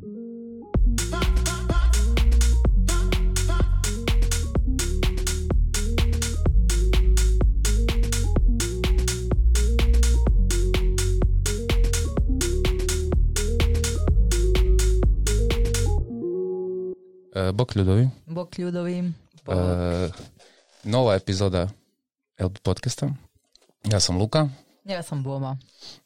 E, Bok ljudovi. Bok ljudovi. E, nova epizoda LB podcasta. Ja sam Luka. Ja sam Boma.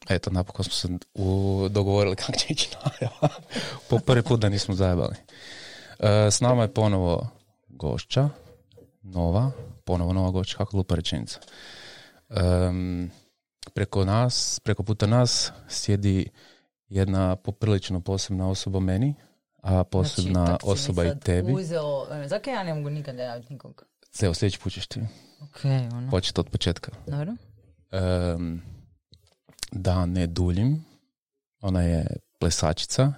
Eto, napokon smo se u, dogovorili kako će ići najava. po prvi put da nismo zajebali. E, s nama je ponovo gošća. Nova. Ponovo nova gošća. Kako glupa rečenica. Em, preko nas, preko puta nas sjedi jedna poprilično posebna osoba meni, a posebna Znači, osoba i tebi. Uzeo, e, zakaj ja ne mogu nikad javiti nikog? Evo, sljedeći put ćeš ti Ok, ono. početi od početka. Dobro. Em, da ne duljim, ona je plesačica,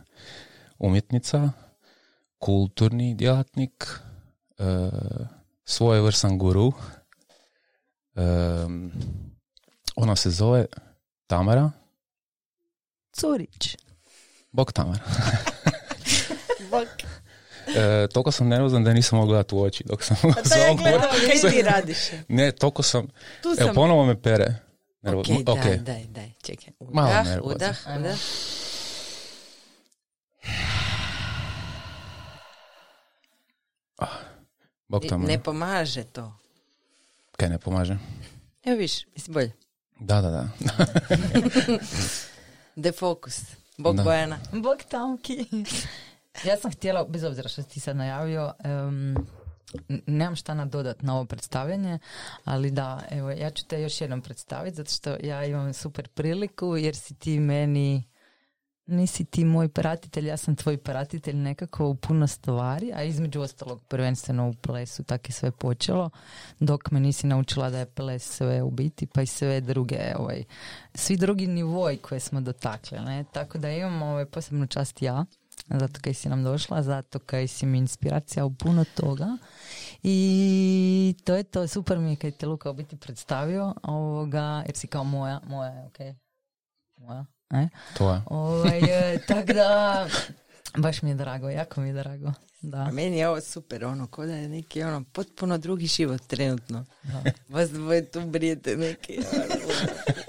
umjetnica, kulturni djelatnik, e, svojevrstan guru. Em, ona se zove Tamara. Curić. Bog Tamara. E, toliko sam nervozan da nisam mogao gledati u oči dok sam Pa to ja kaj ti radiš? Ne, toliko sam... Tu Evo, sam. ponovo me pere. Nervo... Ok, ok. daj, daj, daj, čekaj. Malo Udah, nervozan. udah, Ajmo. udah. Bog Ne, Tamara. ne pomaže to. Kaj ne pomaže? Evo viš, misli bolje. Da, da, da. Defokus. Bog Da. Bojana. Bog tamki. ja sam htjela, bez obzira što si ti sad najavio, n- nemam šta nadodat na ovo predstavljanje, ali da, evo, ja ću te još jednom predstaviti, zato što ja imam super priliku, jer si ti meni, nisi ti moj pratitelj, ja sam tvoj pratitelj nekako u puno stvari, a između ostalog prvenstveno u plesu, tako je sve počelo, dok me nisi naučila da je ples sve u biti, pa i sve druge, ovaj, svi drugi nivoi koje smo dotakli, ne? tako da imam ovaj, posebnu čast ja, zato kaj si nam došla, zato kaj si mi inspiracija u puno toga i to je to, super mi je kaj te Luka u biti predstavio, ovoga, jer si kao moja, moja je, ok, moja, ne? To je. Ovaj, e, tak da, baš mi je drago, jako mi je drago. Da. A meni je ovo super, ono, ko da je neki, ono, potpuno drugi život trenutno. Da. Vas dvoje tu brijete neki,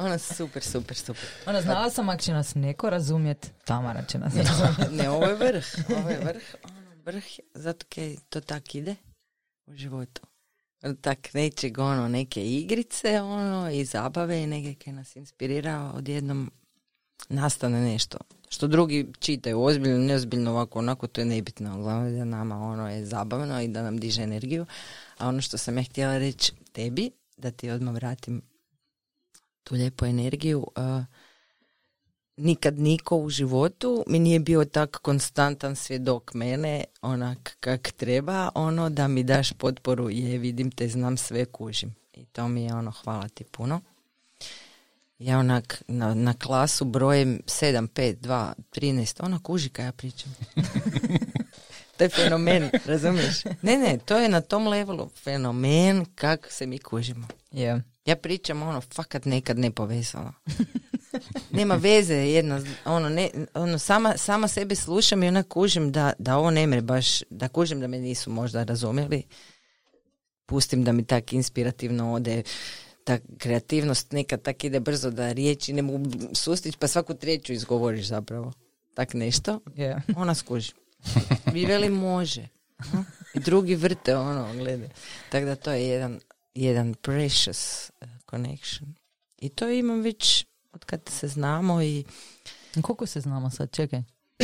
ono, super, super, super. Ono, znala sam ako će nas neko razumjet, Tamara će nas razumjet. Ne, ovo je vrh, ovo je vrh, ono, vrh, zato kaj to tak ide u životu. Tak nečeg, ono, neke igrice, ono, i zabave i neke kaj nas inspirira, odjednom nastane nešto. Što drugi čitaju, ozbiljno, neozbiljno, ovako, onako, to je nebitno. Glavno je da nama ono je zabavno i da nam diže energiju. A ono što sam ja htjela reći tebi, da ti odmah vratim tu lijepu energiju, nikad niko u životu mi nije bio tak konstantan svjedok mene, onak kak treba, ono da mi daš potporu, je vidim te, znam sve, kužim. I to mi je ono, hvala ti puno. Ja onak na, na klasu brojem 7, 5, 2, 13, ona kuži kaj ja pričam. to je fenomen, razumiješ? Ne, ne, to je na tom levelu fenomen kako se mi kužimo. Je. Ja pričam ono fakat nekad nepovezano. Nema veze jedna, ono, ne, ono sama, sama sebe slušam i ona kužim da, da ovo ne mre baš, da kužim da me nisu možda razumjeli. Pustim da mi tak inspirativno ode ta kreativnost nekad tak ide brzo da riječi ne mogu sustići pa svaku treću izgovoriš zapravo. Tak nešto. Je. Ona skuži. Vi veli može. I drugi vrte ono, gledaj. Tako da to je jedan, jedan precious uh, connection. I to imam već od kad se znamo i Koliko se znamo sad, čekaj.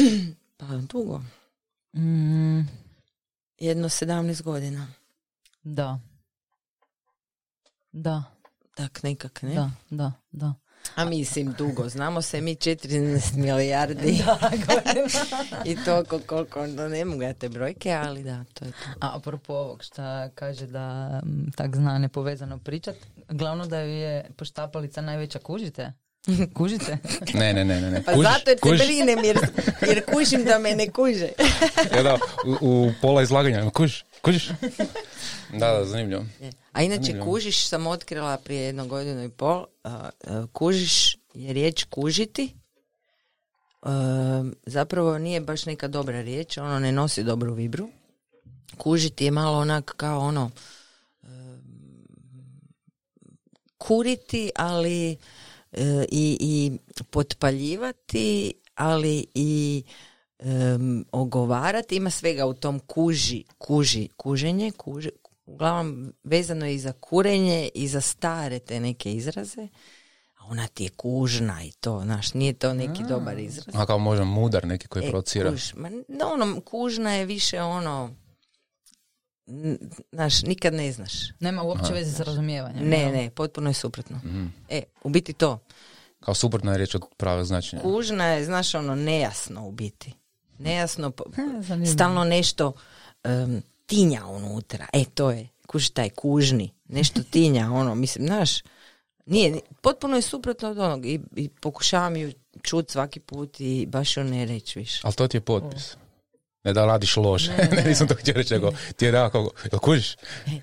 pa dugo. Mm, Jedno 17 godina. da. Da, Tak nekak, ne? da, da, da. A mislim dugo. Znamo se mi 14 milijardi i toliko koliko, onda ne mogu ja te brojke, ali da, to je to. A apropo ovog šta kaže da tak zna nepovezano pričat, glavno da ju je poštapalica najveća, kužite? Kužite? Ne, ne, ne, ne. ne. Pa Kužiš- zato jer kužiš- se brinem, jer, jer kužim da me ne kuže. Ja, da, u, u pola izlaganja. Kužiš? Kužiš? Da, da, zanimljivo. Je. A inače Zanimljivo. kužiš sam otkrila prije jednu godinu i pol. a, kužiš je riječ kužiti. zapravo nije baš neka dobra riječ, ono ne nosi dobru vibru. Kužiti je malo onak kao ono kuriti, ali e, i, i potpaljivati, ali i ogovarati. Ima svega u tom kuži, kuži, kuženje, kuži, uglavnom vezano je i za kurenje i za stare te neke izraze ona ti je kužna i to, znaš, nije to neki dobar izraz. A kao možda mudar neki koji e, procira. Kuž, ma, ono, kužna je više ono, znaš, nikad ne znaš. Nema uopće veze sa razumijevanjem. Ne, ne, potpuno je suprotno. mm E, u biti to. Kao suprotna je riječ od prave značenja. Kužna je, znaš, ono, nejasno u biti. Nejasno, stalno nešto um, tinja unutra. E, to je, kuži taj kužni, nešto tinja, ono, mislim, znaš, nije, potpuno je suprotno od onog i, i pokušavam ju čut svaki put i baš ju ne reći više. Ali to ti je potpis. Ne da radiš loše, ne, nisam to htio reći, nego ti je rekao, jel kužiš?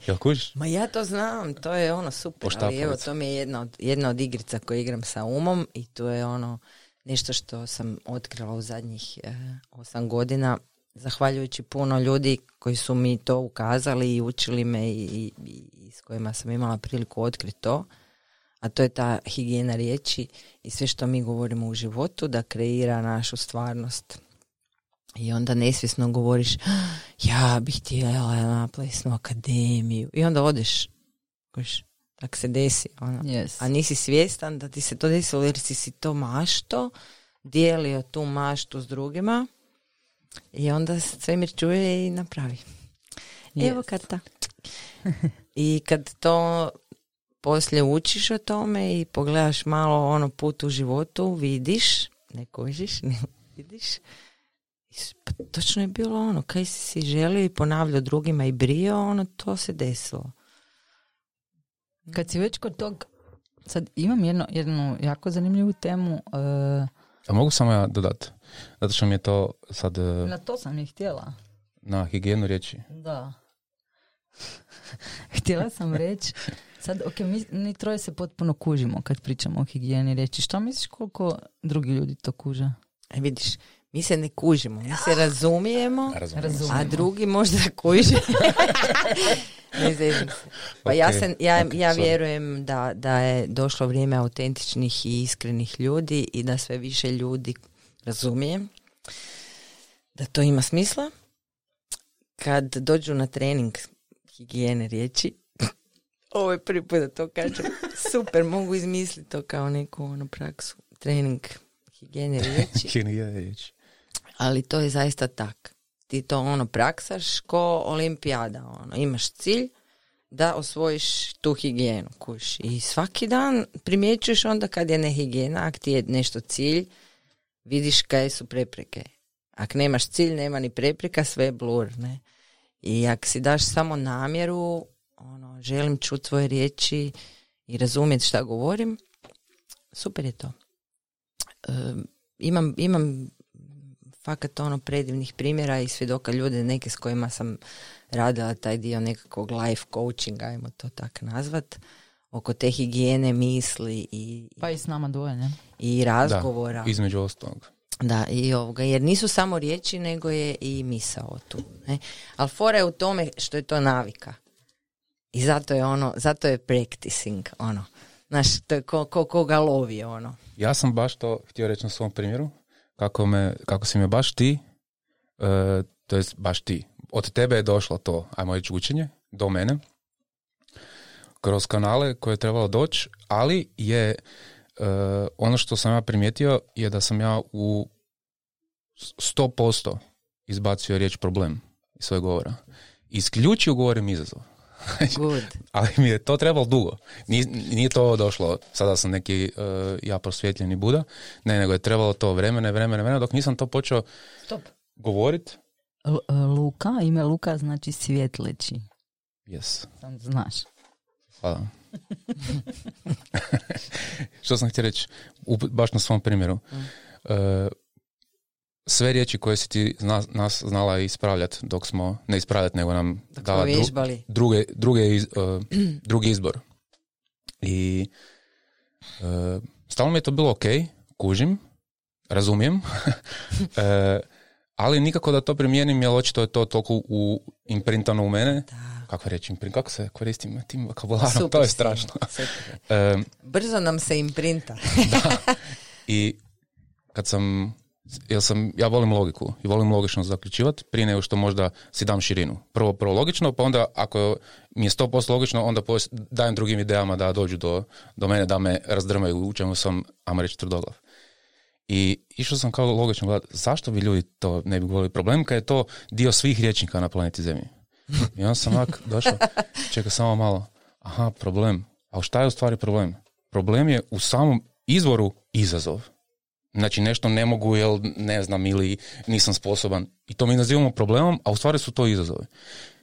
Jel kužiš? Ma ja to znam, to je ono super, ali evo to mi je jedna od, jedna od igrica koju igram sa umom i to je ono nešto što sam otkrila u zadnjih eh, osam godina, zahvaljujući puno ljudi koji su mi to ukazali i učili me i, i, i s kojima sam imala priliku otkriti to a to je ta higijena riječi i sve što mi govorimo u životu da kreira našu stvarnost. I onda nesvjesno govoriš ja bih htjela na plesnu akademiju i onda odeš koš, tak se desi ono. Yes. a nisi svjestan da ti se to desilo jer si si to mašto dijelio tu maštu s drugima i onda svemir čuje i napravi. Yes. Evo ta. I kad to poslije učiš o tome i pogledaš malo ono put u životu, vidiš, ne kožiš, ne vidiš. Pa točno je bilo ono, kaj si si želio i ponavljao drugima i brio, ono, to se desilo. Kad si već kod tog, sad imam jedno, jednu jako zanimljivu temu. Uh, A mogu samo ja dodati? Zato što mi je to sad... Uh, na to sam je htjela. Na higijenu riječi? Da. htjela sam reći Sad, ok, mi, mi troje se potpuno kužimo kad pričamo o higijeni reći. Što misliš koliko drugi ljudi to kuže? E vidiš, mi se ne kužimo, mi se razumijemo, a drugi možda kuže. ne Pa ja, se, ja, ja vjerujem da, da je došlo vrijeme autentičnih i iskrenih ljudi i da sve više ljudi razumijem da to ima smisla. Kad dođu na trening higijene riječi, ovo je prvi put da to kažem. Super, mogu izmisliti to kao neku ono praksu. Trening higijene riječi. Ali to je zaista tak. Ti to ono praksaš ko olimpijada. Ono. Imaš cilj da osvojiš tu higijenu. Kuš. I svaki dan primjećuješ onda kad je nehigijena, ako ti je nešto cilj, vidiš kaj su prepreke. Ako nemaš cilj, nema ni prepreka, sve je blur. Ne? I ako si daš samo namjeru, ono, želim čuti svoje riječi i razumjeti šta govorim, super je to. imam, imam fakat ono predivnih primjera i svjedoka ljude neke s kojima sam radila taj dio nekakvog life coachinga, ajmo to tak nazvat, oko te higijene misli i... Pa i s nama dvoje, ne? I razgovora. Da, između ostalog. Da, i ovoga, jer nisu samo riječi, nego je i misao tu. Ne? Ali fora je u tome što je to navika. I zato je ono, zato je practicing, ono. Znaš, to je ko, ko, ko ga lovi, ono. Ja sam baš to htio reći na svom primjeru, kako, me, kako si me baš ti, uh, to jest baš ti, od tebe je došlo to, ajmo reći, učenje, do mene, kroz kanale koje je trebalo doći, ali je uh, ono što sam ja primijetio je da sam ja u 100% izbacio riječ problem iz svojeg govora. Isključio govorim izazov. Good. Ali mi je to trebalo dugo. Nije, nije to došlo, sada sam neki uh, ja prosvjetljeni Buda, ne, nego je trebalo to vremena, vremena, vremena, dok nisam to počeo Stop. govorit. E, Luka, ime Luka znači svjetleći. Yes. Sam znaš. Hvala. Što sam htio reći, baš na svom primjeru. Mm. Uh, sve riječi koje si ti zna, nas znala ispravljati dok smo, ne ispravljati, nego nam dala dru, druge, druge iz, uh, drugi izbor. I uh, stalno mi je to bilo ok, kužim, uh, razumijem, e, ali nikako da to primijenim, jer očito je to toliko u, imprintano u mene. Kako reći imprint, kako se koristim tim vokabularom, to Super je si, strašno. super. Brzo nam se imprinta. I kad sam, jer sam, ja volim logiku i volim logično zaključivati prije nego što možda si dam širinu. Prvo, prvo logično, pa onda ako mi je 100% logično, onda dajem drugim idejama da dođu do, do mene, da me razdrmaju u čemu sam, ajmo reći, tvrdoglav. I išao sam kao logično gledati, zašto bi ljudi to ne bi govorili problem kad je to dio svih riječnika na planeti Zemlji. I onda sam ovak došao, čekaj samo malo, aha, problem. A šta je u stvari problem? Problem je u samom izvoru izazov. Znači nešto ne mogu, jel ne znam, ili nisam sposoban. I to mi nazivamo problemom, a u stvari su to izazovi.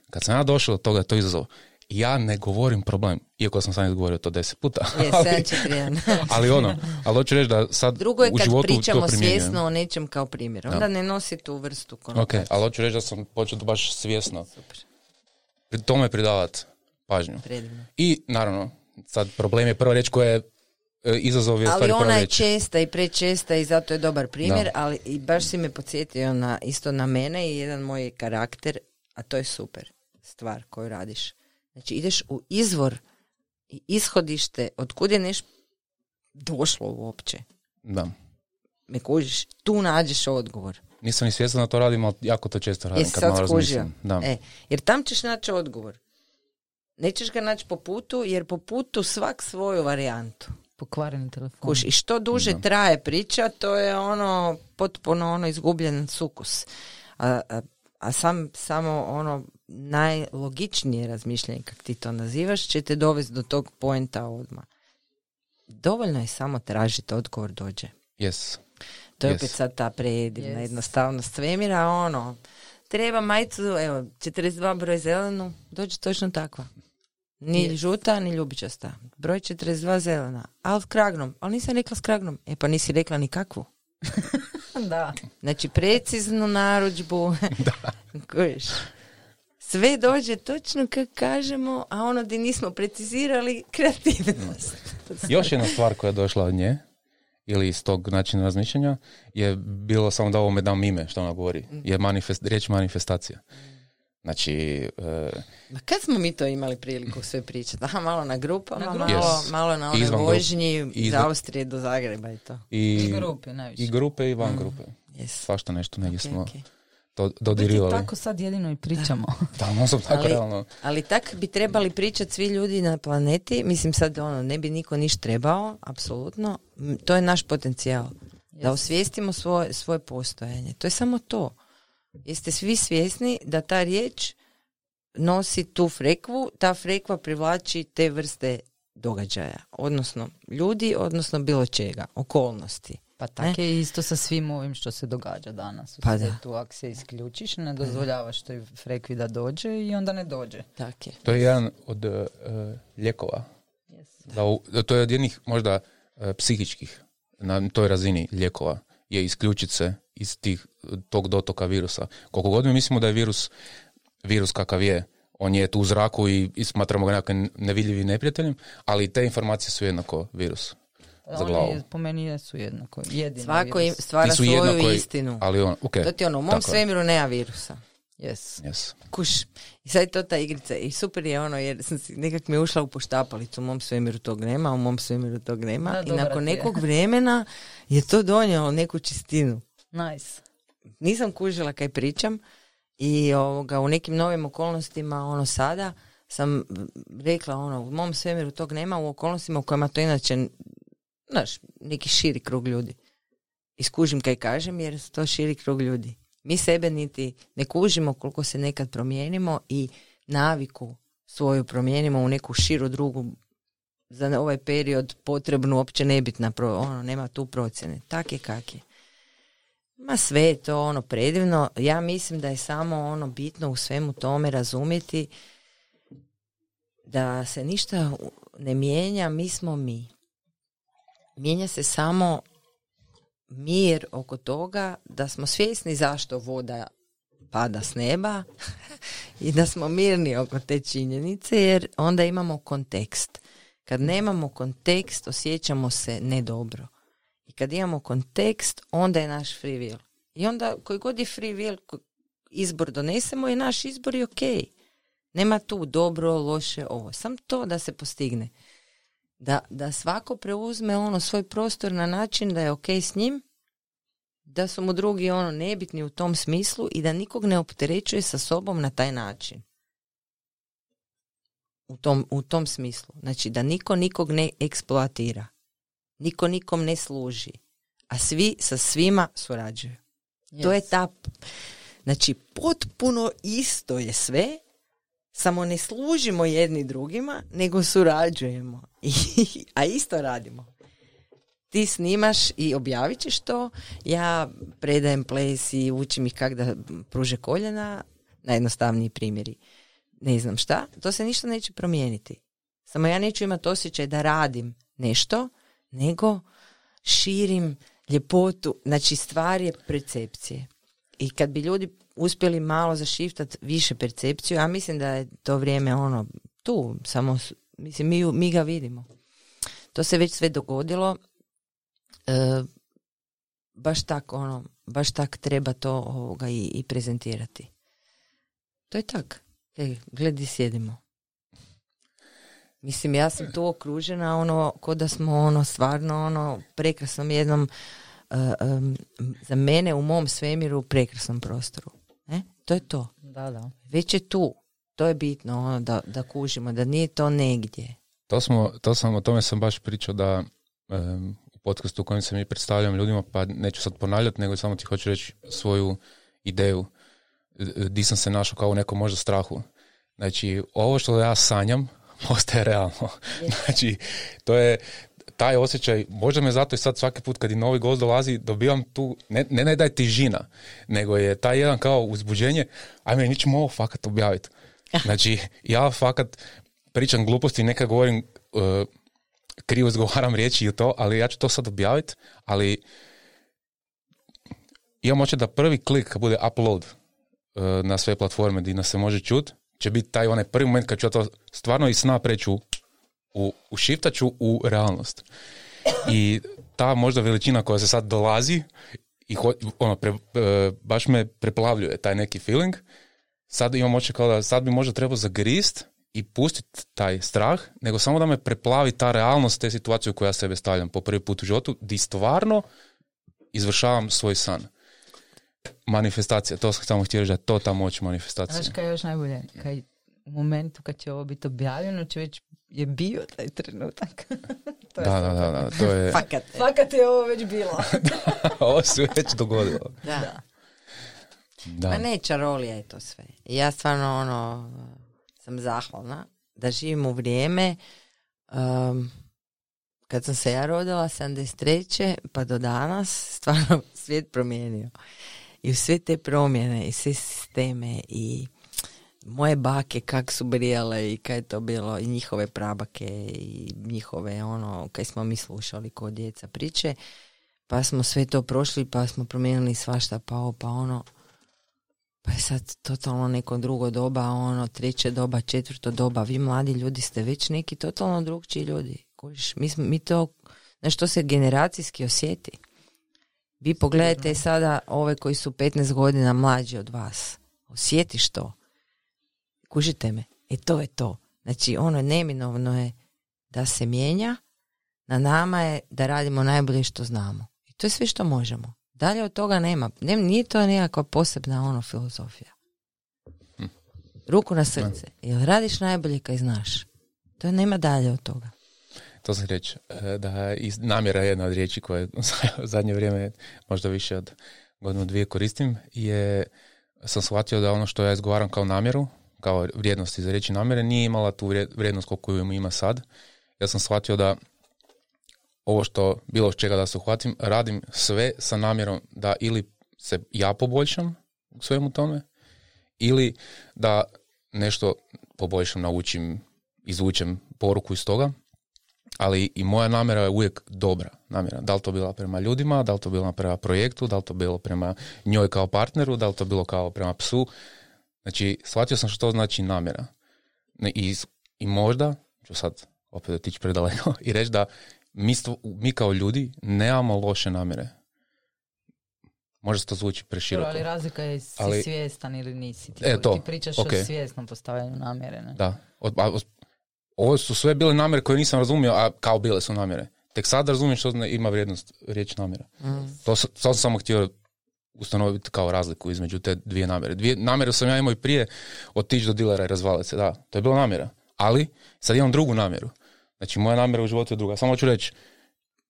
Kad sam ja došao do toga, je to izazov. Ja ne govorim problem, iako sam sam izgovorio to deset puta. Ali, 741. ali ono, ali hoću reći da sad Drugo je u kad životu pričamo to svjesno o nečem kao primjer. Onda ne nosi tu vrstu Ok, konotacije. ali hoću reći da sam počeo to baš svjesno Super, pri tome pridavati pažnju. predivno. I naravno, sad problem je prva riječ koja je izazov je Ali ona je česta i prečesta i zato je dobar primjer, Da. ali i baš si me podsjetio na, isto na mene i jedan moj karakter, a to je super stvar koju radiš. Znači ideš u izvor i ishodište, otkud je nešto došlo uopće. Da. Me kužiš, tu nađeš odgovor. Nisam ni svjestan da to radim, ali jako to često radim. Jesi kad sad malo skužio? razmislim. Da. E, jer tam ćeš naći odgovor. Nećeš ga naći po putu, jer po putu svak svoju varijantu. Pokvareni telefon. Kuš, i što duže traje priča, to je ono potpuno ono izgubljen sukus. A, a, a sam, samo ono najlogičnije razmišljanje, kak ti to nazivaš, će te dovesti do tog poenta odmah. Dovoljno je samo tražiti, odgovor dođe. Yes. To je Yes. opet sad ta predivna Yes. jednostavnost svemira, ono, treba majicu, evo, 42 broj zelenu, dođe točno takva. Ni Yes. žuta, ni ljubičasta. Broj 42 zelena, ali s kragnom. Ali nisam rekla s kragnom. E pa nisi rekla ni kakvu. da. Znači, preciznu narudžbu. Kužiš? Sve dođe točno kako kažemo, a ono gdje nismo precizirali, kreativnost. Još jedna stvar koja je došla od nje, ili iz tog načina razmišljanja, je bilo samo da ovome dam ime, što ona govori. Mm. Je manifest, riječ manifestacija. Znači, Ma kad smo mi to imali priliku sve pričati? Aha, malo na grupama, Na malo, Yes. malo na I onoj vožnji iz izvan- Austrije do Zagreba i to. i, Grupe najviše. i grupe i Mm. van grupe. Yes. Svašta nešto negdje Ok, smo ok. to Biti dodirivali. tako sad jedino i pričamo. Da, non stop tako Ali- realno. Ali tak bi trebali pričati svi ljudi na planeti. Mislim sad ono, ne bi niko niš trebao, apsolutno. To je naš potencijal. Da osvijestimo svoje, svoje postojanje. To je samo to. Jeste svi svjesni da ta riječ nosi tu frekvu, ta frekva privlači te vrste događaja. Odnosno ljudi, odnosno bilo čega, okolnosti. Pa tako je isto sa svim ovim što se događa danas. U Pa da. svijetu, ako se isključiš, ne dozvoljavaš toj frekvi da dođe i onda ne dođe. Tak je. To je jedan od e, lijekova. Da, u- da to je od jednih možda e, psihičkih na toj razini lijekova je isključiti se iz tih, tog dotoka virusa. Koliko god mi mislimo da je virus virus kakav je, on je tu u zraku i, i smatramo ga nekakvim nevidljivim neprijateljem, ali te informacije su jednako virus za glavu. Oni po meni jesu jednako. Jedino Svako im virus. stvara su svoju jednako istinu. Ali on, ok. To ti ono, u mom tako svemiru nema virusa. Yes. Yes. Kuš. I sad je to ta igrica. I super je ono, jer sam si, nekak mi je ušla u poštapalicu. U mom svemiru tog nema, u mom svemiru tog nema. Da, I nakon ti je. nekog vremena je to donijelo neku čistinu. Nice. Nisam kužila kaj pričam i ovoga, u nekim novim okolnostima, ono sada, sam rekla, ono, u mom svemiru tog nema, u okolnostima u kojima to inače, znaš, neki širi krug ljudi. I skužim kaj kažem, jer su to širi krug ljudi. Mi sebe niti ne kužimo koliko se nekad promijenimo i naviku svoju promijenimo u neku širu drugu za ovaj period potrebnu uopće nebitna, ono, nema tu procjene. Tak je kak je. Ma sve je to ono predivno. Ja mislim da je samo ono bitno u svemu tome razumjeti da se ništa ne mijenja, mi smo mi. Mijenja se samo mir oko toga da smo svjesni zašto voda pada s neba i da smo mirni oko te činjenice jer onda imamo kontekst. Kad nemamo kontekst osjećamo se nedobro. I kad imamo kontekst, onda je naš free will. I onda koji god je free will, izbor donesemo i naš izbor je ok. Nema tu dobro, loše, ovo. Sam to da se postigne. Da, da svako preuzme ono svoj prostor na način da je ok s njim, da su mu drugi ono nebitni u tom smislu i da nikog ne opterećuje sa sobom na taj način. U tom, u tom smislu. Znači da niko nikog ne eksploatira. Niko nikom ne služi. A svi sa svima surađuju. To je ta... Znači potpuno isto je sve, samo ne služimo jedni drugima, nego surađujemo. a isto radimo. Ti snimaš i objavit ćeš to, ja predajem ples i učim ih kak da pruže koljena, najjednostavniji primjeri. Ne znam šta, to se ništa neće promijeniti. Samo ja neću imati osjećaj da radim nešto, nego širim ljepotu, znači stvar je percepcije. I kad bi ljudi uspjeli malo zašiftat više percepciju, ja mislim da je to vrijeme ono tu, samo mislim mi, mi ga vidimo. To se već sve dogodilo. E, baš tak ono, baš tak treba to ovoga i, i prezentirati. To je tak. E, gledi sjedimo. Mislim, ja sam tu okružena, ono, ko da smo, ono, stvarno, ono, prekrasnom jednom, uh, um, za mene u mom svemiru prekrasnom prostoru. E? To je to. Da, da. Već je tu. To je bitno, ono, da, da kužimo, da nije to negdje. To, smo, to sam, o tome sam baš pričao da um, u podcastu u kojem se mi predstavljam ljudima, pa neću sad ponavljati, nego samo ti hoću reći svoju ideju. Di sam se našao kao u nekom možda strahu. Znači, ovo što ja sanjam, postaje realno. Znači, to je taj osjećaj, možda me zato i sad svaki put kad i novi gost dolazi, dobivam tu, ne, ne, da je tižina, nego je taj jedan kao uzbuđenje, ajme, mi ćemo ovo fakat objaviti. Znači, ja fakat pričam gluposti, neka govorim, uh, krivo izgovaram riječi i to, ali ja ću to sad objaviti, ali imam oče da prvi klik kad bude upload uh, na sve platforme gdje nas se može čut, će biti taj onaj prvi moment kad ću to stvarno i sna preću u, u šiftaću u realnost. I ta možda veličina koja se sad dolazi i ono, pre, e, baš me preplavljuje taj neki feeling. Sad imam oče kao da sad bi možda trebao zagrist i pustiti taj strah, nego samo da me preplavi ta realnost te situacije u kojoj ja sebe stavljam po prvi put u životu, di stvarno izvršavam svoj san manifestacija, to sam samo htio reći da je to ta moć manifestacije. Znaš kaj je još najbolje? Kaj u momentu kad će ovo biti objavljeno će već je bio taj trenutak. to da, da, da, da, to je... Fakat. Fakat je ovo već bilo. ovo se već dogodilo. Da. da. Ma ne, čarolija je to sve. Ja stvarno ono, sam zahvalna da živim u vrijeme um, kad sam se ja rodila 73. pa do danas stvarno svijet promijenio. I u sve te promjene i sve sisteme i moje bake kak su brijale i kaj je to bilo i njihove prabake i njihove ono kaj smo mi slušali kod djeca priče pa smo sve to prošli pa smo promijenili svašta pa ovo pa ono. Pa je sad totalno neko drugo doba ono treće doba četvrto doba. Vi mladi ljudi ste već neki totalno drugčiji ljudi. Mi, smo, mi to nešto se generacijski osjeti. Vi pogledajte sada ove koji su 15 godina mlađi od vas. Osjetiš to Kužite me? E to je to. Znači ono neminovno je da se mijenja, na nama je da radimo najbolje što znamo. I to je sve što možemo. Dalje od toga nema. Ne, nije to nekakva posebna ono filozofija. Hm. Ruku na srce. Jel radiš najbolje kaj znaš? To nema dalje od toga. To sam reći, e, da namjera jedna od riječi koje u zadnje vrijeme možda više od godinu dvije koristim je sam shvatio da ono što ja izgovaram kao namjeru kao vrijednosti za reći namjere nije imala tu vrijednost koju ima sad. Ja sam shvatio da ovo što bilo čega da se uhvatim, radim sve sa namjerom da ili se ja poboljšam u svemu tome ili da nešto poboljšam, naučim, izvučem poruku iz toga, ali i moja namjera je uvijek dobra namjera. Da li to bila prema ljudima, da li to bila prema projektu, da li to bilo prema njoj kao partneru, da li to bilo kao prema psu, Znači, shvatio sam što znači namjera. I, I možda, ću sad opet otići predaleko i reći da mi, stvo- mi kao ljudi nemamo loše namjere. Možda to zvuči preširoko. ali razlika je si Ali- svjestan ili nisi. Ti, E, to, ti pričaš ok. o svjesnom postavljanju namjere. Ne? Da. Od- a, ovo su sve bile namjere koje nisam razumio, a kao bile su namjere. Tek sad razumijem što ima vrijednost riječ namjera. To, s- to sam samo htio ustanoviti kao razliku između te dvije namjere. Dvije namjere sam ja imao i prije otići do dilera i razvaliti se, da. To je bila namjera. Ali sad imam drugu namjeru. Znači moja namjera u životu je druga. Samo ću reći,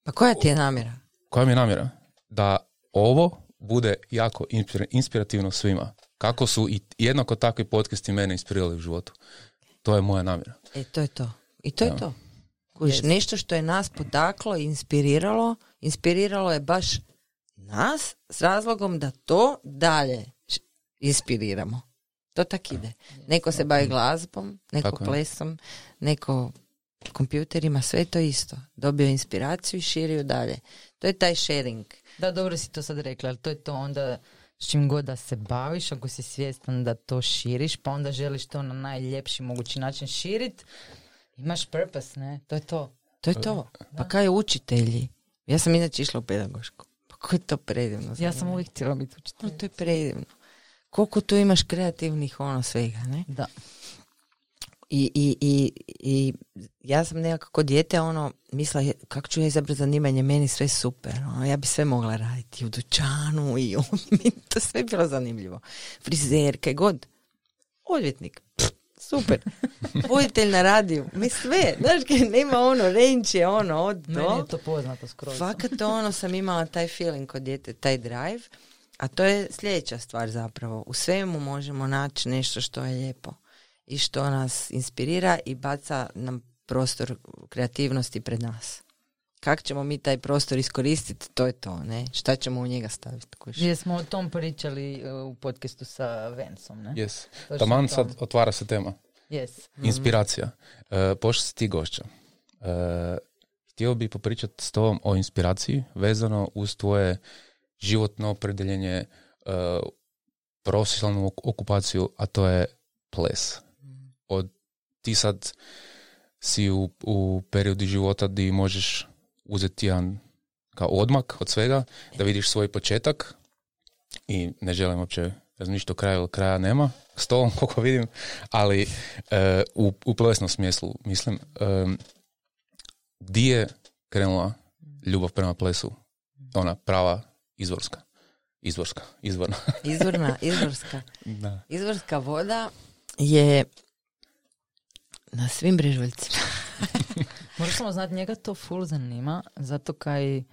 Pa koja ti je namjera? koja mi je namjera? Da ovo bude jako inspira- inspirativno svima. Kako su i jednako takvi podcasti mene inspirirali u životu. To je moja namjera. E, to je to. I to je Da. to. Kužiš, nešto što je nas potaklo, inspiriralo, inspiriralo je baš nas s razlogom da to dalje inspiriramo. To tak ide. Neko se bavi glazbom, neko Tako je. plesom, neko kompjuterima, sve je to isto. Dobio inspiraciju i širi ju dalje. To je taj sharing. Da, dobro si to sad rekla, ali to je to onda s čim god da se baviš, ako si svjestan da to širiš, pa onda želiš to na najljepši mogući način širit, imaš purpose, ne? To je to. To je to. Pa kaj učitelji? Ja sam inače išla u pedagošku. Kako je to predivno. Ja sam uvijek htjela biti učitelj. No, to je predivno. Koliko tu imaš kreativnih ono svega, ne? Da. I, i, i, i ja sam nekako dijete ono mislila je, kako ću ja izabrati zanimanje, meni sve super. Ono, ja bi sve mogla raditi u dućanu i meni to sve je bilo zanimljivo. Frizer, kaj god. Odvjetnik. Super. Voditelj na radiju. Mi sve. Znaš, kaj nema ono, range je ono od Meni do. je to poznato skroz. Fakat ono sam imala taj feeling kod djete, taj drive, a to je sljedeća stvar zapravo. U svemu možemo naći nešto što je lijepo i što nas inspirira i baca nam prostor kreativnosti pred nas. Kako ćemo mi taj prostor iskoristiti, to je to, ne? Šta ćemo u njega staviti? kužiš? Gdje smo o tom pričali uh, u podcastu sa Vensom, ne? Yes. Taman sad otvara se tema. Yes. Inspiracija. E, pošto si ti gošća, e, htio bi popričati s tobom o inspiraciji vezano uz tvoje životno opredjeljenje, e, profesionalnu ok- okupaciju, a to je ples. Od, ti sad si u, u periodu života di možeš uzeti jedan kao odmak od svega, da vidiš svoj početak i ne želim uopće razmišljati o kraju, kraja nema s tobom koliko vidim, ali e, u, u plesnom smislu mislim, e, di je krenula ljubav prema plesu? Ona prava izvorska. Izvorska, izvorna. Izvorna, izvorska. Da. Izvorska voda je na svim brežuljcima. Možeš samo znati, njega to full zanima, zato kaj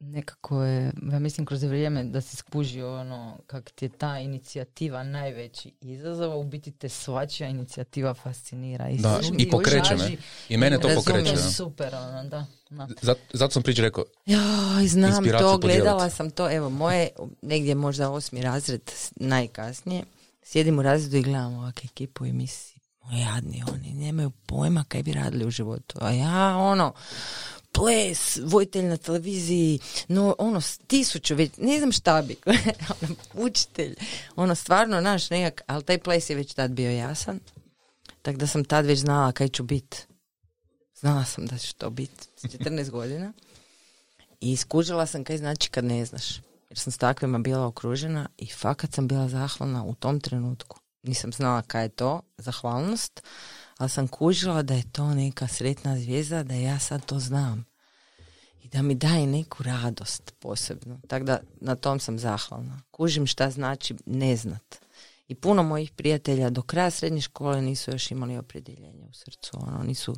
nekako je, ja mislim kroz vrijeme da si skužio ono kak ti je ta inicijativa najveći izazov, u biti te svačija inicijativa fascinira. I, Da, su- i pokreće me. I mene to pokreće. Super, ono, da. da. Zato, zato sam priče rekao, Joj, znam to, gledala sam to, evo, moje, negdje možda osmi razred najkasnije, sjedim u razredu i gledam ovak ekipu i mislim, jadni oni, nemaju pojma kaj bi radili u životu, a ja, ono, ples, vojitelj na televiziji, no, ono, tisuću već, ne znam šta bi, ono, učitelj, ono, stvarno, naš nekak, ali taj ples je već tad bio jasan, tako da sam tad već znala kaj ću bit. Znala sam da ću to biti s 14 godina. I iskužila sam kaj znači kad ne znaš. Jer sam s takvima bila okružena i fakat sam bila zahvalna u tom trenutku. Nisam znala kaj je to, zahvalnost, ali sam kužila da je to neka sretna zvijezda, da ja sad to znam. I da mi daje neku radost posebno. Tako da na tom sam zahvalna. Kužim šta znači ne znat. I puno mojih prijatelja do kraja srednje škole nisu još imali opredjeljenje u srcu. Ono, nisu,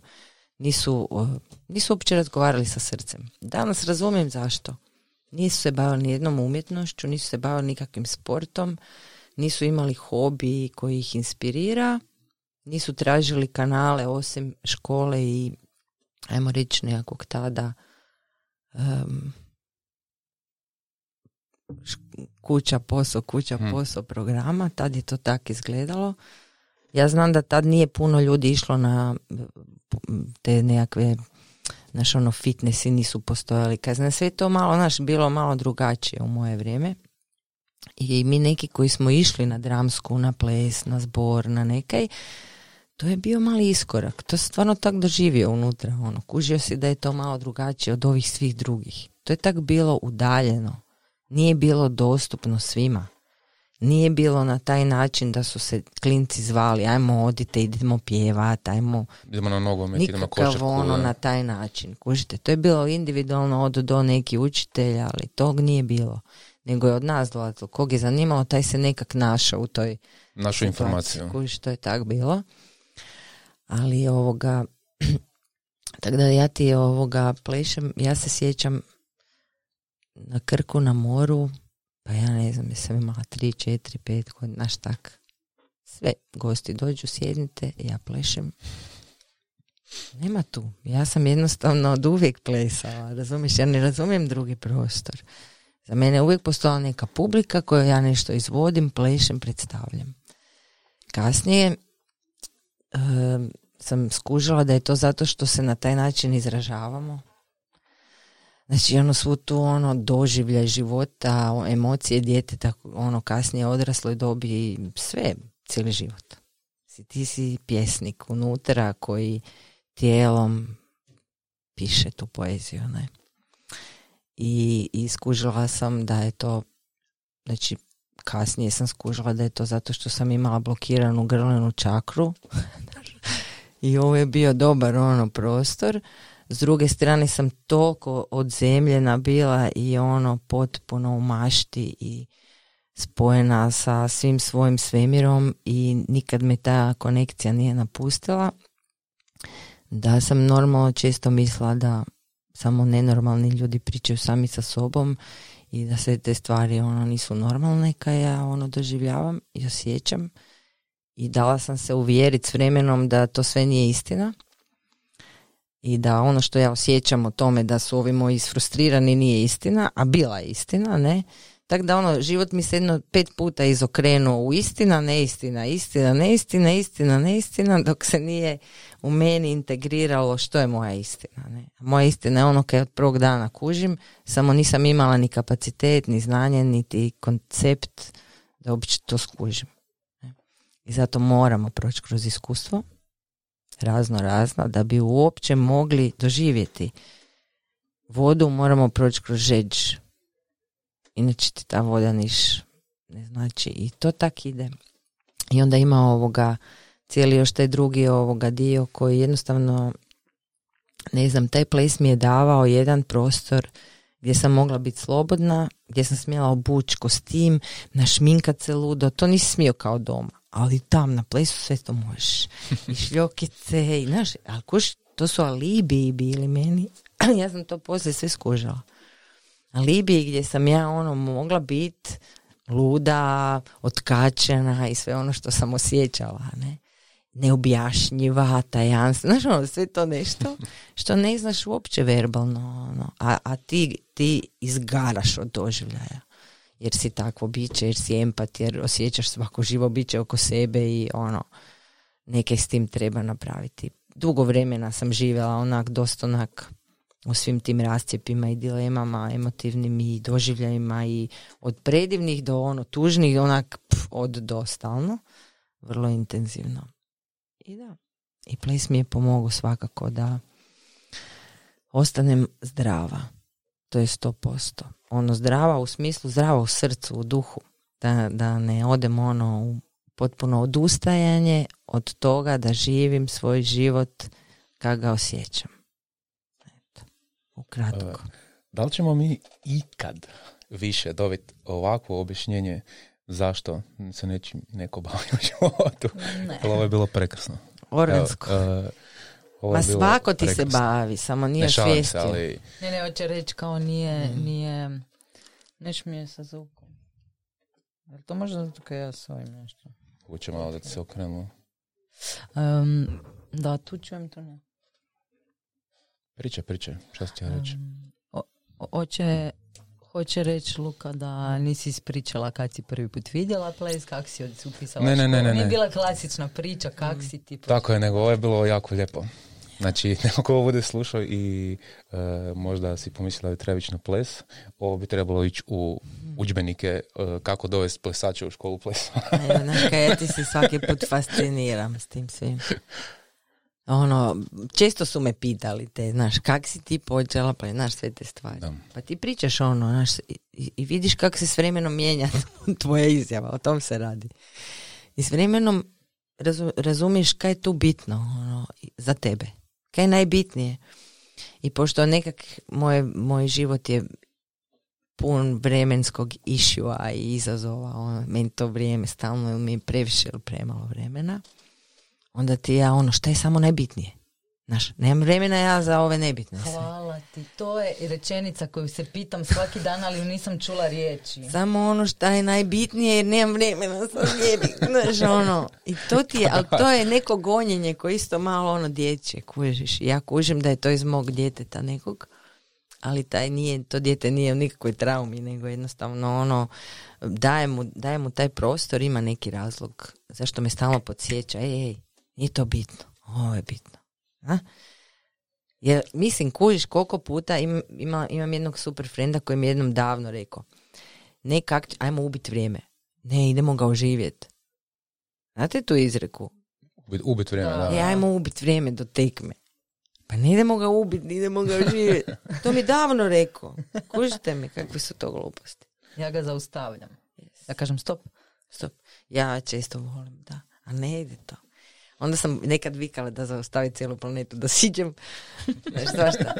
nisu, nisu uopće razgovarali sa srcem. Danas razumijem zašto. Nisu se bavili nijednom umjetnošću, nisu se bavili nikakvim sportom, nisu imali hobi koji ih inspirira, nisu tražili kanale osim škole i ajmo reći nekakvog tada um, kuća, posao, kuća, Hmm. posao programa, tad je to tako izgledalo. Ja znam da tad nije puno ljudi išlo na te nekakve znaš ono fitnessi nisu postojali. Kad znam, sve to malo, znaš, bilo malo drugačije u moje vrijeme. I mi neki koji smo išli na dramsku, na ples, na zbor, na nekaj, to je bio mali iskorak. To se stvarno tak doživio unutra. Ono, kužio si da je to malo drugačije od ovih svih drugih. To je tak bilo udaljeno. Nije bilo dostupno svima. Nije bilo na taj način da su se klinci zvali, ajmo odite, idemo pjevat, ajmo... Idemo na nogomet, idemo na košarku. ono na taj način. Kužite, to je bilo individualno od do neki učitelja, ali tog nije bilo. Nego je od nas dolazilo. Kog je zanimalo, taj se nekak našao u toj Našu informaciju. Kužiš, to je tak bilo. Ali ovoga, tako da ja ti ovoga plešem, ja se sjećam na Krku na moru, pa ja ne znam, sam imala 3, 4, 5 godina, znaš tak. Sve gosti dođu, sjednite, ja plešem. Nema tu. Ja sam jednostavno od uvijek plesala, razumiješ? Ja ne razumijem drugi prostor. Za mene je uvijek postojala neka publika koju ja nešto izvodim, plešem, predstavljam. Kasnije sam skužila da je to zato što se na taj način izražavamo. Znači ono svu tu ono doživljaj života, emocije djeteta, ono kasnije odrasloj dobi sve, cijeli život. Ti si pjesnik unutra koji tijelom piše tu poeziju, ne? I, I skužila sam da je to, znači kasnije sam skužila da je to zato što sam imala blokiranu grlenu čakru i ovo je bio dobar ono prostor. S druge strane sam toliko odzemljena bila i ono potpuno u mašti i spojena sa svim svojim svemirom i nikad me ta konekcija nije napustila. Da sam normalno često mislila da samo nenormalni ljudi pričaju sami sa sobom i da sve te stvari ono nisu normalne kad ja ono doživljavam i osjećam i dala sam se uvjeriti s vremenom da to sve nije istina i da ono što ja osjećam o tome da su ovi moji isfrustrirani nije istina, a bila je istina, ne? Tako da ono, život mi se jedno pet puta izokrenuo u istina, neistina, istina, neistina, istina, neistina, dok se nije u meni integriralo što je moja istina. Ne? Moja istina je ono kad od prvog dana kužim, samo nisam imala ni kapacitet, ni znanje, niti koncept da uopće to skužim. Ne? I zato moramo proći kroz iskustvo, razno razno, da bi uopće mogli doživjeti vodu moramo proći kroz žeđ inače ti ta voda niš ne znači i to tak ide. I onda ima ovoga cijeli još taj drugi ovoga dio koji jednostavno ne znam, taj ples mi je davao jedan prostor gdje sam mogla biti slobodna, gdje sam smjela obući kostim, našminkat se ludo, to nisi smio kao doma, ali tam na plesu sve to možeš. I šljokice, i znaš, ali kuš, to su alibi bili meni, ja sam to poslije sve skužala. Libiji gdje sam ja ono mogla biti luda, otkačena i sve ono što sam osjećala, ne? neobjašnjiva, tajanstva, znaš ono, sve to nešto što ne znaš uopće verbalno, ono. a, a ti, ti izgaraš od doživljaja jer si takvo biće, jer si empat, jer osjećaš svako živo biće oko sebe i ono, neke s tim treba napraviti. Dugo vremena sam živjela onak, dosta onak, u svim tim rascijepima i dilemama, emotivnim i doživljajima i od predivnih do ono tužnih, onak od do stalno, vrlo intenzivno. I da, i ples mi je pomogao svakako da ostanem zdrava. To je sto posto. Ono zdrava u smislu zdrava u srcu, u duhu. Da, da ne odem ono u potpuno odustajanje od toga da živim svoj život kako ga osjećam ukratko. Uh, da li ćemo mi ikad više dobiti ovakvo objašnjenje zašto se nečim neko bavi u životu? Ne. Ovo je bilo prekrasno. Organsko. Uh, Ma svako ti se bavi, samo nije svijestio. Ali... Ne, ne, hoće reći kao nije, mm. nije, neš mi je sa zvukom. Je to možda zato kad ja s ovim nešto? Hoće malo da se okrenemo. Um, da, tu čujem to ne. Priča, priča, šta si reći? Hoće Hoće reći Luka da nisi ispričala kad si prvi put vidjela ples, kak si upisala ne, ne, ne, ne, Nije bila klasična priča, kak si ti... Tako je, nego ovo je bilo jako lijepo. Znači, neko ovo bude slušao i e, možda si pomislila da treba ići na ples, ovo bi trebalo ići u udžbenike e, kako dovesti plesače u školu plesa. Kaj, ja ti se svaki put fasciniram s tim svim. Ono, često su me pitali te, znaš, kak si ti počela, pa znaš sve te stvari. Da. Pa ti pričaš ono, znaš, i, i vidiš kako se s vremenom mijenja tvoja izjava, o tom se radi. I s vremenom razu- razumiješ kaj je tu bitno ono, za tebe. Kaj je najbitnije. I pošto nekak moj, moj život je pun vremenskog išua i izazova, ono, meni to vrijeme stalno mi je previše ili premalo vremena, onda ti ja ono, šta je samo najbitnije? Znaš, nemam vremena ja za ove nebitne sve. Hvala ti. To je rečenica koju se pitam svaki dan, ali ju nisam čula riječi. Samo ono šta je najbitnije jer nemam vremena za znaš ono. I to ti je, ali to je neko gonjenje koje isto malo ono dječje, kužiš. Ja kužim da je to iz mog djeteta nekog, ali taj nije, to dijete nije u nikakvoj traumi, nego jednostavno ono, daje mu, daje mu taj prostor, ima neki razlog zašto me stalno podsjeća, ej, ej, nije to bitno, ovo je bitno. A? Jer, mislim, kužiš koliko puta im, ima, imam jednog super frenda koji mi je jednom davno rekao, ne kak, ajmo ubiti vrijeme. Ne, idemo ga oživjeti. Znate tu izreku? Ubit, ubit vrijeme, da. E, ajmo ubiti vrijeme do tekme. Pa ne idemo ga ubiti, idemo ga oživjeti. To mi je davno rekao. Kužite mi kakve su to gluposti. Ja ga zaustavljam. Ja kažem stop. Stop. Ja često volim, da. A ne ide to. Onda sam nekad vikala da zaustavi cijelu planetu, da siđem, znaš svašta.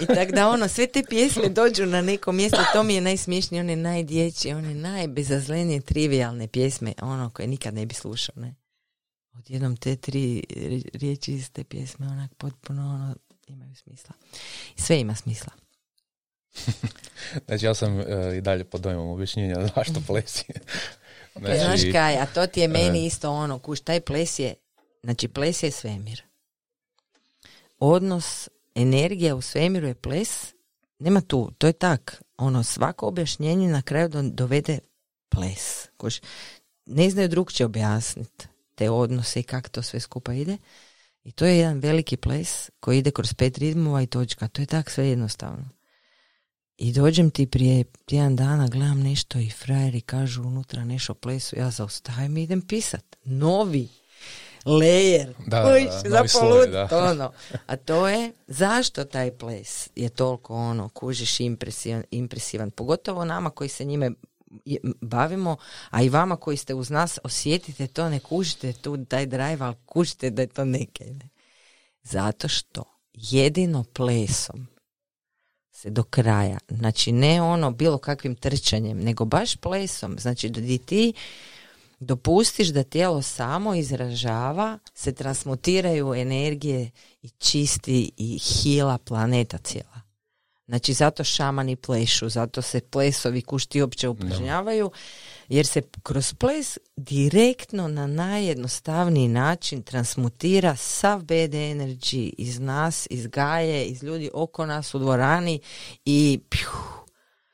I tak da ono, sve te pjesme dođu na neko mjesto, to mi je najsmiješnije, one najdječje, one najbezazlenije, trivialne pjesme, ono koje nikad ne bi slušao, ne. Odjednom te tri ri- riječi iz te pjesme, onak potpuno, ono, imaju smisla. Sve ima smisla. Znači, ja sam e, i dalje pod dojmom objašnjenja zašto plesi. Znači, Znaš kaj, a to ti je meni e. isto ono, kuš, taj ples je, znači ples je svemir. Odnos energija u svemiru je ples, nema tu, to je tak, ono, svako objašnjenje na kraju do- dovede ples. Kuš, ne znaju drugčije objasniti te odnose i kako to sve skupa ide. I to je jedan veliki ples koji ide kroz pet ritmova i točka. To je tak sve jednostavno. I dođem ti prije tjedan dana, gledam nešto i frajeri kažu unutra nešto plesu, ja zaustavim i idem pisat. Novi layer. Da, da, za novi sloj, da. ono. A to je, zašto taj ples je toliko ono, kužiš impresivan, impresivan. Pogotovo nama koji se njime bavimo, a i vama koji ste uz nas, osjetite to, ne kužite tu taj drive, ali kužite da je to neke. Ne? Zato što jedino plesom se do kraja, znači ne ono bilo kakvim trčanjem, nego baš plesom, znači da di ti dopustiš da tijelo samo izražava, se transmutiraju energije i čisti i hila planeta cijela. Znači zato šamani plešu, zato se plesovi kušti uopće upražnjavaju, jer se kroz ples direktno na najjednostavniji način transmutira sav BD energy iz nas, iz gaje, iz ljudi oko nas u dvorani i pjuh,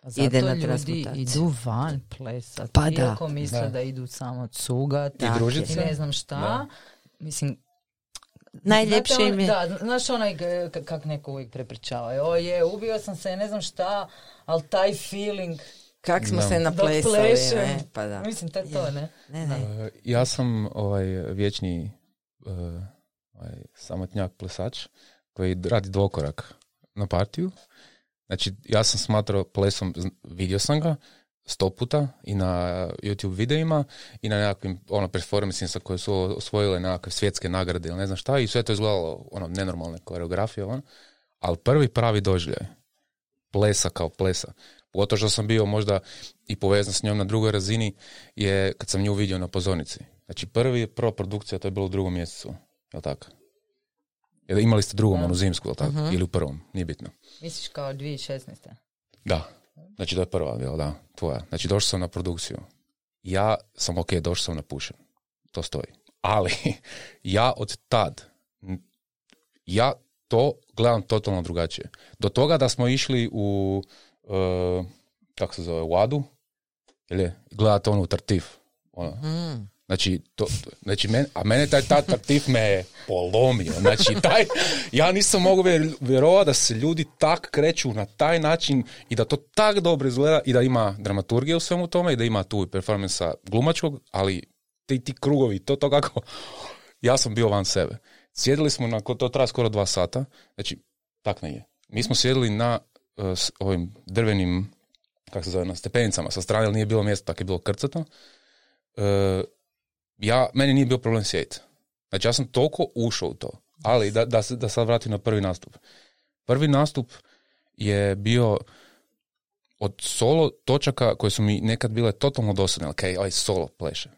zato Ide na ljudi idu van plesat. Pa da. Iako misle Da. da. idu samo cugat. I družit I se. ne znam šta. Da. Mislim, najljepše im on- je. Da, znaš onaj k- kak neko uvijek prepričava. O je, ubio sam se, ne znam šta, ali taj feeling Kak smo Da. se naplesali, ne? Pa da. Mislim, to je to, ne? Ne, ne. E, ja sam ovaj vječni e, ovaj, samotnjak plesač koji radi dvokorak na partiju. Znači, ja sam smatrao plesom, vidio sam ga sto puta i na YouTube videima i na nekakvim ono, performancima koje su osvojile nekakve svjetske nagrade ili ne znam šta i sve to je izgledalo ono, nenormalne koreografije, ono. ali prvi pravi doživljaj plesa kao plesa, pogotovo što sam bio možda i povezan s njom na drugoj razini je kad sam nju vidio na pozornici. Znači prvi, prva produkcija, to je bilo u drugom mjesecu, jel tako? Imali ste drugom, Da. onu zimsku, jel tako? Mhm. Ili u prvom, nije bitno. Misliš kao 2016. Da, znači to je prva, jel da, tvoja. Znači došao sam na produkciju. Ja sam, ok, došao sam napušen. To stoji. Ali, ja od tad, ja to gledam totalno drugačije. Do toga da smo išli u, uh, kako se zove, u Adu, ili gledate onu Tartif, ono, Mm. Znači, to, znači men, a mene taj taktiv me je polomio. Znači, taj, ja nisam mogu vjerovati da se ljudi tak kreću na taj način i da to tak dobro izgleda i da ima dramaturgije u svemu tome i da ima tu performansa glumačkog, ali ti, ti krugovi, to to kako, ja sam bio van sebe. Sjedili smo na, to traja skoro dva sata, znači, tak ne je. Mi smo sjedili na uh, ovim drvenim, kako se zove, na stepenicama sa strane, ali nije bilo mjesta, tako je bilo krcato. Uh, ja, meni nije bio problem sjediti. Znači, ja sam toliko ušao u to. Ali, da, da, da sad vratim na prvi nastup. Prvi nastup je bio od solo točaka koje su mi nekad bile totalno dosadne, ok, aj solo pleše.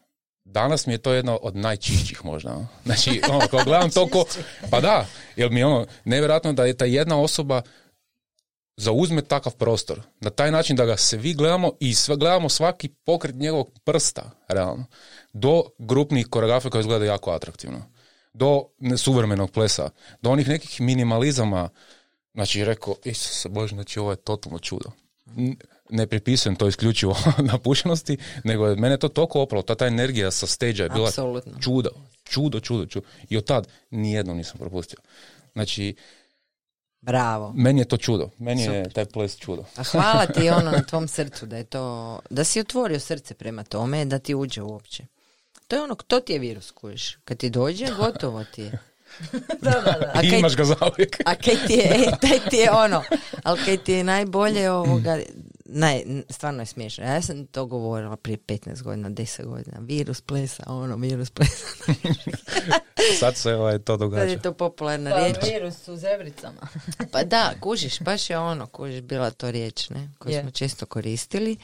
Danas mi je to jedno od najčišćih možda. Znači, ono, kao gledam toliko, pa da, jer mi je ono, nevjerojatno da je ta jedna osoba zauzme takav prostor. Na taj način da ga se vi gledamo i sve, gledamo svaki pokret njegovog prsta, realno. Do grupnih koreografija koje izgleda jako atraktivno. Do suvremenog plesa. Do onih nekih minimalizama. Znači, rekao, Isuse Bože, znači ovo je totalno čudo. Ne pripisujem to isključivo napušenosti, nego je mene to toliko opralo, ta, ta energija sa stage je bila čudo, čudo, čudo, čudo. I od tad nijedno nisam propustio. Znači, Bravo. Meni je to čudo. Meni je taj ples čudo. A hvala ti ono na tvom srcu da je to, da si otvorio srce prema tome, da ti uđe uopće. To je ono, to ti je virus, kužiš. Kad ti dođe, gotovo ti je. da, da, da. A kaj, Imaš ga zauvijek. a kaj ti je, e, taj ti je ono, ali kaj ti je najbolje ovoga, naj, stvarno je smiješno. Ja sam to govorila prije 15 godina, 10 godina. Virus plesa, ono, virus plesa. Sad se ovaj, to događa. Sad je to popularna pa, riječ. virus u zebricama. pa da, kužiš, baš je ono, kužiš, bila to riječ, ne, koju smo često koristili.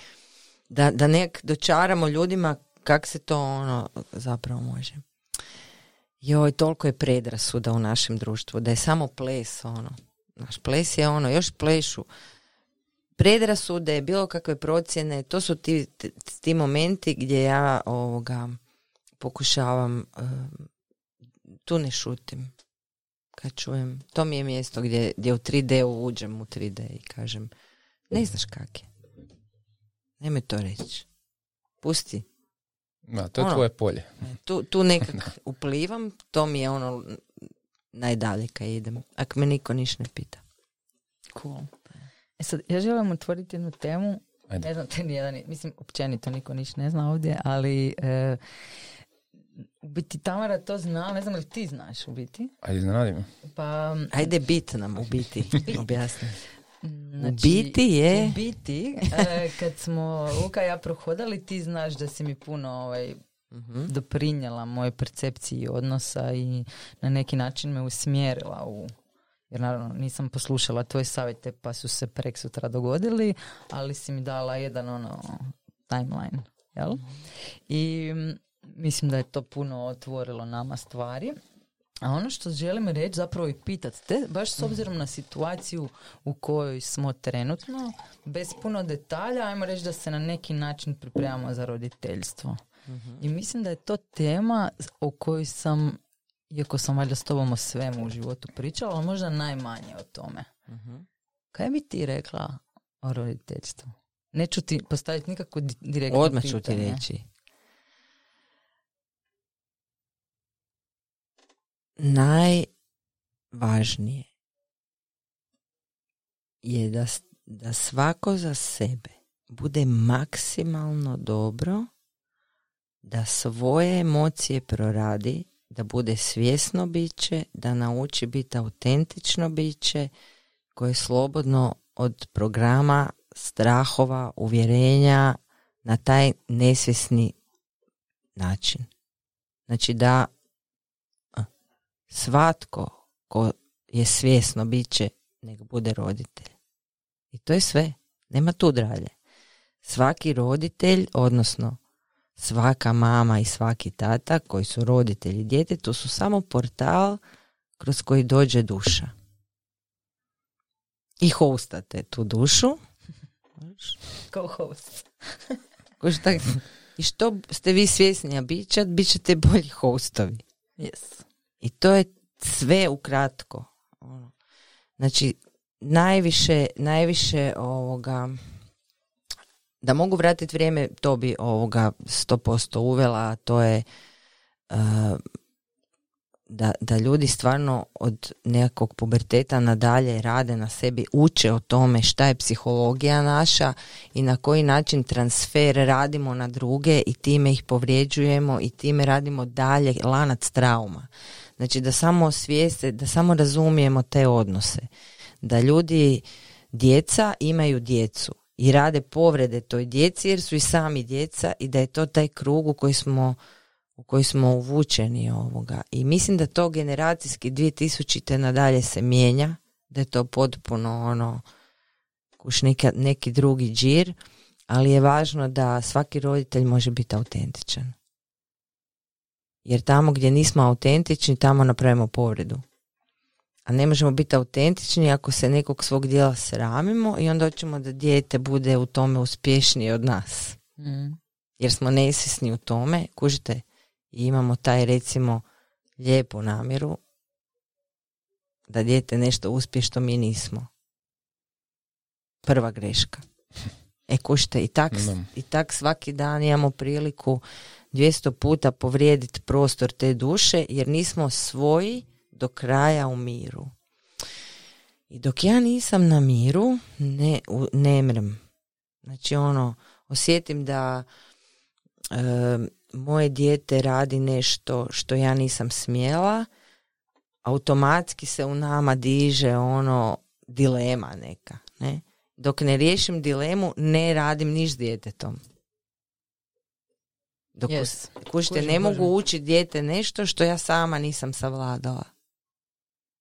Da, da nek dočaramo ljudima kak se to ono zapravo može. Joj, toliko je predrasuda u našem društvu, da je samo ples, ono. Naš ples je ono, još plešu predrasude, bilo kakve procjene, to su ti, ti momenti gdje ja ovoga pokušavam, tu ne šutim. Kad čujem, to mi je mjesto gdje, gdje u 3D uđem u 3D i kažem, ne znaš kak je. Nemoj to reći. Pusti. Ma, to je ono, tvoje polje. Tu, tu nekak uplivam, to mi je ono najdalje kad idem. Ako me niko niš ne pita. Cool. E sad, ja želim otvoriti jednu temu, Ajde. ne znam te nijedan, mislim, općenito niko niš ne zna ovdje, ali e, u biti Tamara to zna, ne znam li ti znaš u biti. Ajde, znadim. Pa, Ajde, bit nam u biti, objasni. Znači, u biti je... U biti, e, kad smo Luka i ja prohodali, ti znaš da si mi puno ovaj, uh doprinjela moje percepciji odnosa i na neki način me usmjerila u jer naravno nisam poslušala tvoje savjete pa su se prek sutra dogodili, ali si mi dala jedan ono timeline, jel? I mislim da je to puno otvorilo nama stvari. A ono što želim reći zapravo i pitati te, baš s obzirom na situaciju u kojoj smo trenutno, bez puno detalja, ajmo reći da se na neki način pripremamo za roditeljstvo. I mislim da je to tema o kojoj sam iako sam valjda s tobom o svemu u životu pričala, ali možda najmanje o tome. uh Kaj bi ti rekla o roditeljstvu? Neću ti postaviti nikakvu direktno Odmah ću ti reći. Najvažnije je da, da svako za sebe bude maksimalno dobro, da svoje emocije proradi da bude svjesno biće, da nauči biti autentično biće koje je slobodno od programa, strahova, uvjerenja na taj nesvjesni način. Znači da svatko ko je svjesno biće nek bude roditelj. I to je sve. Nema tu dalje. Svaki roditelj, odnosno svaka mama i svaki tata koji su roditelji djetetu su samo portal kroz koji dođe duša. I hostate tu dušu. Kao host. I što ste vi svjesni, a bit, bit ćete bolji hostovi. Yes. I to je sve ukratko. Ono. Znači, najviše, najviše ovoga da mogu vratiti vrijeme, to bi ovoga 100% uvela, a to je uh, da, da ljudi stvarno od nekakvog puberteta nadalje rade na sebi, uče o tome šta je psihologija naša i na koji način transfer radimo na druge i time ih povrijeđujemo i time radimo dalje lanac trauma. Znači da samo osvijeste, da samo razumijemo te odnose. Da ljudi, djeca imaju djecu i rade povrede toj djeci jer su i sami djeca i da je to taj krug u koji smo u koji smo uvučeni ovoga. I mislim da to generacijski 2000. nadalje se mijenja, da je to potpuno ono kuš neki, neki drugi džir, ali je važno da svaki roditelj može biti autentičan. Jer tamo gdje nismo autentični, tamo napravimo povredu. A ne možemo biti autentični ako se nekog svog dijela sramimo i onda hoćemo da dijete bude u tome uspješnije od nas. Mm. Jer smo nesvjesni u tome, kužite, i imamo taj recimo lijepu namjeru da dijete nešto uspije što mi nismo. Prva greška. E kušte, i tak, i tak svaki dan imamo priliku 200 puta povrijediti prostor te duše jer nismo svoji do kraja u miru. I dok ja nisam na miru, ne, u- ne mrem. Znači ono, osjetim da e, moje dijete radi nešto što ja nisam smjela, automatski se u nama diže ono dilema neka. Ne? Dok ne riješim dilemu, ne radim niš s djetetom. Dok Yes. kužite, ne mogu učiti dijete nešto što ja sama nisam savladala.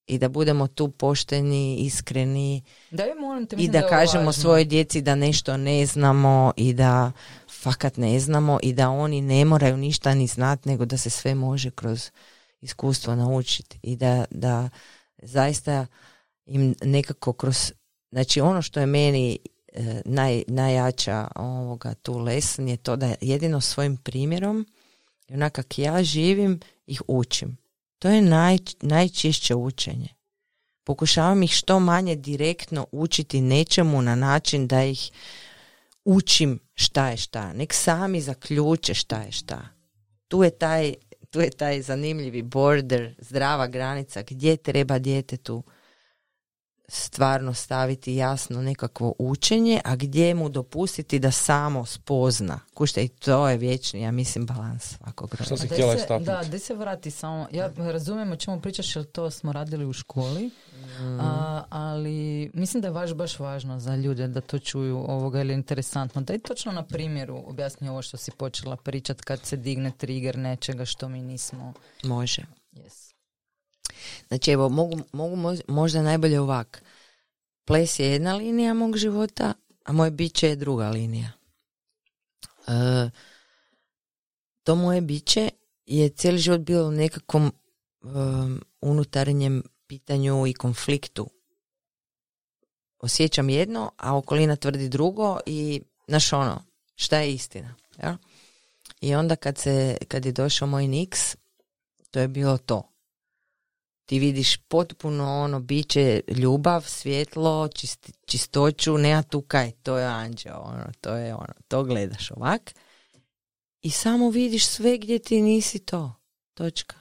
I da budemo tu pošteni, iskreni Da vi molim te, i da je ovo kažemo važno. svojoj djeci da nešto ne znamo i da fakat ne znamo i da oni ne moraju ništa ni znat nego da se sve može kroz iskustvo naučiti i da, da zaista im nekako kroz znači ono što je meni e, naj, najjača ovoga tu lesson je to da jedino svojim primjerom i onak kak ja živim ih učim to je naj, najčišće učenje pokušavam ih što manje direktno učiti nečemu na način da ih učim šta je šta. Nek sami zaključe šta je šta. Tu je taj, tu je taj zanimljivi border, zdrava granica gdje treba djetetu stvarno staviti jasno nekakvo učenje, a gdje mu dopustiti da samo spozna. Kušte, i to je vječni, ja mislim, balans svakog Što si htjela istaknuti? Da, da se vrati samo. Ja razumijem o čemu pričaš, jer to smo radili u školi. A, ali mislim da je baš, baš važno za ljude da to čuju ovoga ili je interesantno. Daj točno na primjeru objasni ovo što si počela pričat kad se digne trigger nečega što mi nismo. Može. Znači evo, mogu, mogu mož- možda najbolje ovak. Ples je jedna linija mog života, a moje biće je druga linija. E, to moje biće je cijeli život bilo u nekakvom em, unutarnjem pitanju i konfliktu. Osjećam jedno, a okolina tvrdi drugo i znaš ono, šta je istina? Ja? I onda kad, se, kad je došao moj Nix, to je bilo to ti vidiš potpuno ono biće ljubav, svjetlo, čist, čistoću, nema tu kaj, to je anđeo, ono, to je ono, to gledaš ovak i samo vidiš sve gdje ti nisi to, točka.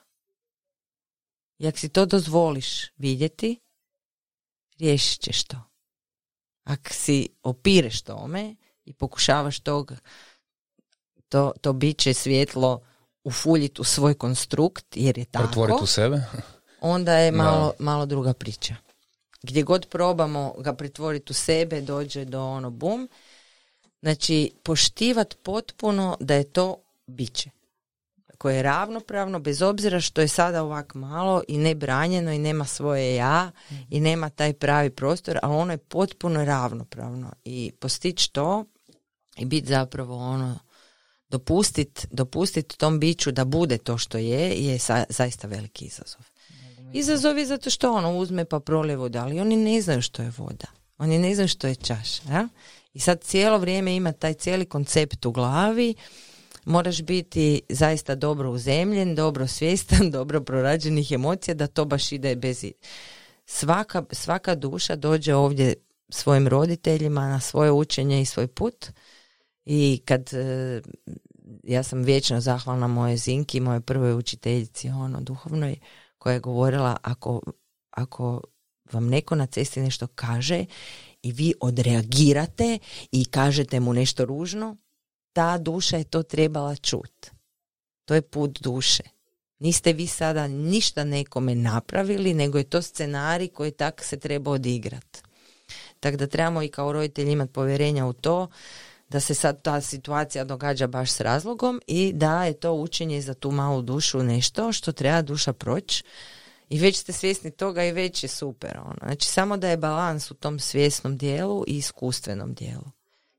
I ako si to dozvoliš vidjeti, riješit ćeš to. Ako si opireš tome i pokušavaš tog, to, to biće svjetlo ufuljiti u svoj konstrukt, jer je tako Pretvoriti u sebe. Onda je malo, malo druga priča. Gdje god probamo ga pretvoriti u sebe, dođe do ono bum. Znači, poštivat potpuno da je to biće koje je ravnopravno, bez obzira što je sada ovak malo i nebranjeno i nema svoje ja i nema taj pravi prostor, ali ono je potpuno ravnopravno. I postići to i biti zapravo ono, dopustit, dopustit tom biću da bude to što je, je sa- zaista veliki izazov. Izazov je zato što ono uzme pa prolije vodu, ali oni ne znaju što je voda. Oni ne znaju što je čaša. Ja? I sad cijelo vrijeme ima taj cijeli koncept u glavi, moraš biti zaista dobro uzemljen, dobro svjestan, dobro prorađenih emocija da to baš ide bez... Svaka, svaka duša dođe ovdje svojim roditeljima na svoje učenje i svoj put I kad e, ja sam vječno zahvalna moje Zinki, moje prvoj učiteljici, ono, duhovnoj, koja je govorila ako, ako vam neko na cesti nešto kaže i vi odreagirate i kažete mu nešto ružno, ta duša je to trebala čut. To je put duše. Niste vi sada ništa nekome napravili, nego je to scenarij koji tak se treba odigrati. Tako da trebamo i kao roditelji imati povjerenja u to da se sad ta situacija događa baš s razlogom i da je to učenje za tu malu dušu nešto što treba duša proći i već ste svjesni toga i već je super. Ono. Znači samo da je balans u tom svjesnom dijelu i iskustvenom dijelu.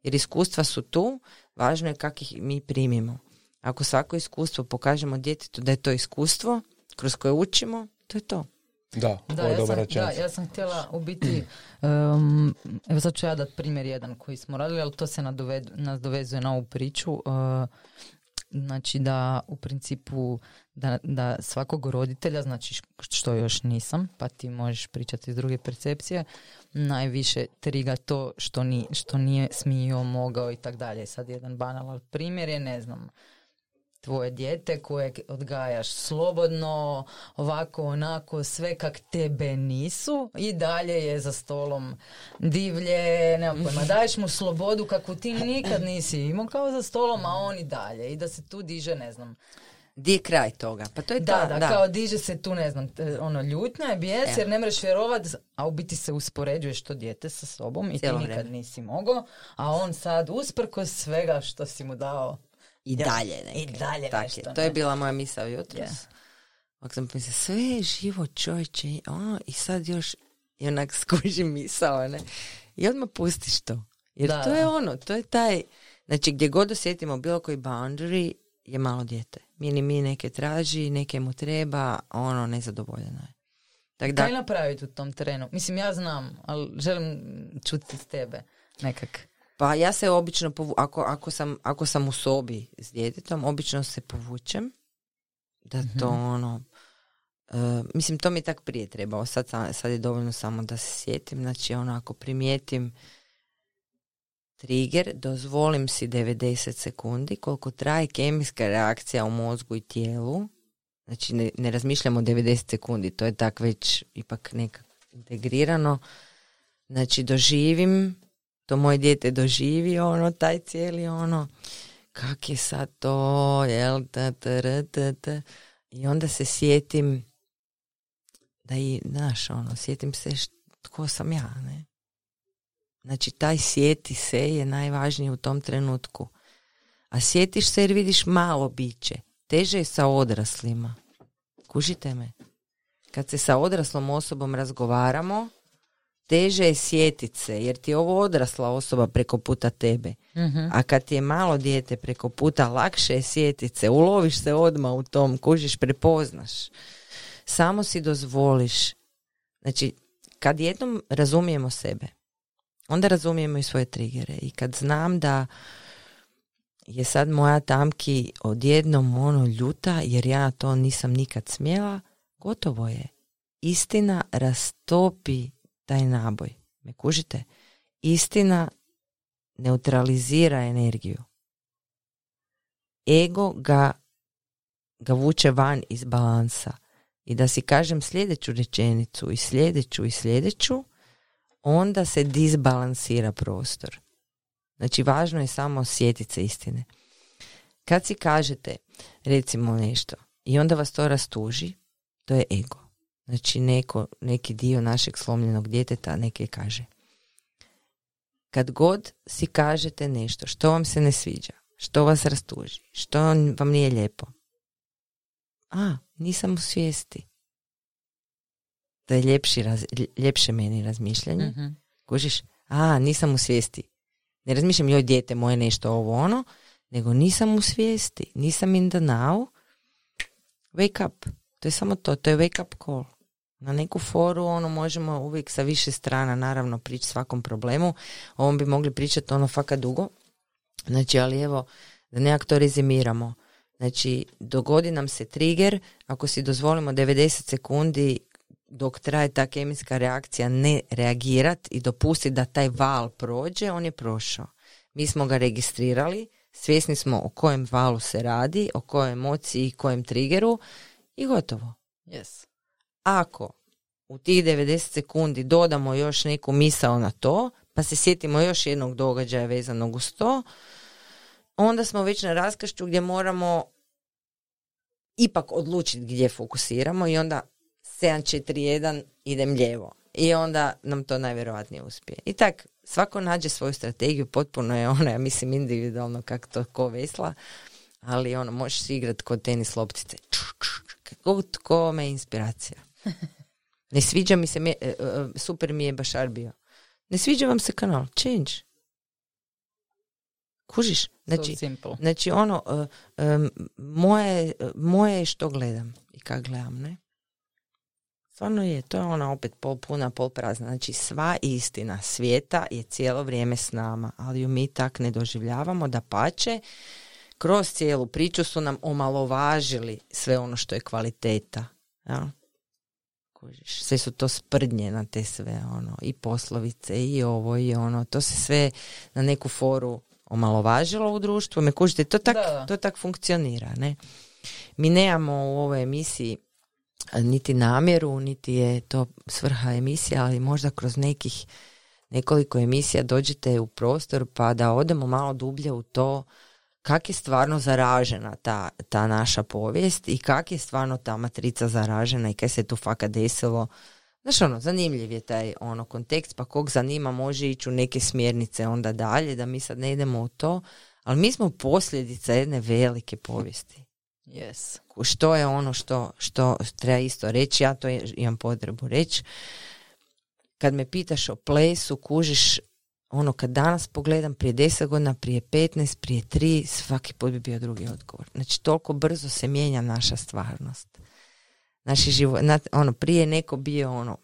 Jer iskustva su tu, važno je kako ih mi primimo. Ako svako iskustvo pokažemo djetetu da je to iskustvo kroz koje učimo, to je to. Da, Da, ja sam, da, ja sam htjela u biti, um, evo sad ću ja dati primjer jedan koji smo radili, ali to se nas dovezuje na ovu priču. Uh, znači da u principu da, da svakog roditelja, znači što još nisam, pa ti možeš pričati iz druge percepcije, najviše triga to što, ni, što nije smio, mogao i tak dalje. Sad jedan banalan primjer je, ne znam, tvoje dijete kojeg odgajaš slobodno, ovako, onako, sve kak tebe nisu i dalje je za stolom divlje, nemam pojma, daješ mu slobodu kakvu ti nikad nisi imao kao za stolom, a on i dalje i da se tu diže, ne znam, Di je kraj toga? Pa to je da, ta, da, kao diže se tu, ne znam, ono, ljutnja je bijes, Evo. jer ne mreš vjerovat, a u biti se uspoređuješ to dijete sa sobom i Cijelo ti nikad vrijeme. nisi mogao, a on sad usprkos svega što si mu dao, I Ja, dalje i neke. dalje Tak nešto, je. To je bila moja misao jutros. Ako sam pomislila, sve je živo čovječe, ono, i sad još i onak skuži misao, ne? I odmah pustiš to. Jer Da, to je ono, to je taj, znači gdje god osjetimo bilo koji boundary je malo dijete. Mini mi neke traži, neke mu treba, ono, nezadovoljeno je. Tako da, Kaj napraviti u tom terenu? Mislim, ja znam, ali želim čuti s tebe nekak. Pa ja se obično, povu, ako, ako, sam, ako sam u sobi s djetetom, obično se povučem, da to ono, e, mislim, to mi je tak prije trebao, sad, sa- sad je dovoljno samo da se sjetim, znači ono, ako primijetim trigger, dozvolim si 90 sekundi, koliko traje kemijska reakcija u mozgu i tijelu, znači ne, ne razmišljamo 90 sekundi, to je tak već ipak nekak integrirano, znači doživim, to moje dijete doživi ono, taj cijeli ono, kak je sad to, jel, ta, ta, ta, ta. i onda se sjetim da i, znaš, ono, sjetim se št- tko sam ja, ne? Znači, taj sjeti se je najvažniji u tom trenutku. A sjetiš se jer vidiš malo biće. Teže je sa odraslima. Kužite me? Kad se sa odraslom osobom razgovaramo, teže je sjetit se, jer ti je ovo odrasla osoba preko puta tebe. A kad ti je malo dijete preko puta, lakše je sjetit se, uloviš se odmah u tom, kužiš, prepoznaš. Samo si dozvoliš. Znači, kad jednom razumijemo sebe, onda razumijemo i svoje trigere. I kad znam da je sad moja tamki odjednom ono ljuta, jer ja to nisam nikad smjela, gotovo je. Istina rastopi taj naboj. Me kužite? Istina neutralizira energiju. Ego ga, ga vuče van iz balansa. I da si kažem sljedeću rečenicu i sljedeću i sljedeću, onda se disbalansira prostor. Znači, važno je samo osjetiti se istine. Kad si kažete, recimo nešto, i onda vas to rastuži, to je ego. Znači, neko, neki dio našeg slomljenog djeteta neke kaže. Kad god si kažete nešto što vam se ne sviđa, što vas rastuži, što vam nije lijepo, a, nisam u svijesti. To je ljepši raz, ljepše meni razmišljanje. Mhm. Kužiš? A, nisam u svijesti. Ne razmišljam joj dijete moje nešto ovo ono, nego nisam u svijesti. Nisam in the now. Wake up. To je samo to. To je wake up call. Na neku foru ono možemo uvijek sa više strana naravno prići svakom problemu. Ovom bi mogli pričati ono fakat dugo. Znači, ali evo, da nekak to rezimiramo. Znači, dogodi nam se trigger, ako si dozvolimo 90 sekundi dok traje ta kemijska reakcija ne reagirat i dopustiti da taj val prođe, on je prošao. Mi smo ga registrirali, svjesni smo o kojem valu se radi, o kojoj emociji i kojem triggeru i gotovo. Yes. Ako u tih 90 sekundi dodamo još neku misao na to, pa se sjetimo još jednog događaja vezanog uz to, onda smo već na raskršću gdje moramo ipak odlučiti gdje fokusiramo i onda 7-4-1 idem lijevo. I onda nam to najvjerojatnije uspije. I tak, svako nađe svoju strategiju, potpuno je ona, ja mislim, individualno kako to ko vesla, ali ono, možeš igrati kod tenis loptice. Kako tko me inspiracija. Ne sviđa mi se, e, e, super mi je Bašar bio. Ne sviđa vam se kanal, change. Kužiš? Znači, znači ono, uh, moje, moje je što gledam i kak gledam, ne? Stvarno je, to je ona opet pol puna, pol prazna. Znači sva istina svijeta je cijelo vrijeme s nama, ali ju mi tak ne doživljavamo da pače. Kroz cijelu priču su nam omalovažili sve ono što je kvaliteta. Ja? Sve su to sprdnje na te sve, ono, i poslovice, i ovo, i ono, to se sve na neku foru omalovažilo u društvu. Me kužite, to tak, to tak funkcionira, ne? Mi nemamo u ovoj emisiji niti namjeru, niti je to svrha emisija, ali možda kroz nekih nekoliko emisija dođete u prostor pa da odemo malo dublje u to kak je stvarno zaražena ta, ta naša povijest i kak je stvarno ta matrica zaražena i kaj se tu fakat desilo. Znaš ono, zanimljiv je taj ono kontekst, pa kog zanima može ići u neke smjernice onda dalje, da mi sad ne idemo u to, ali mi smo posljedica jedne velike povijesti. Yes. Što je ono što, što treba isto reći, ja to imam potrebu reći. Kad me pitaš o plesu, kužiš ono kad danas pogledam prije 10 godina, prije 15, prije 3, svaki put bi bio drugi odgovor. Znači toliko brzo se mijenja naša stvarnost. Naši život, ono, prije neko bio ono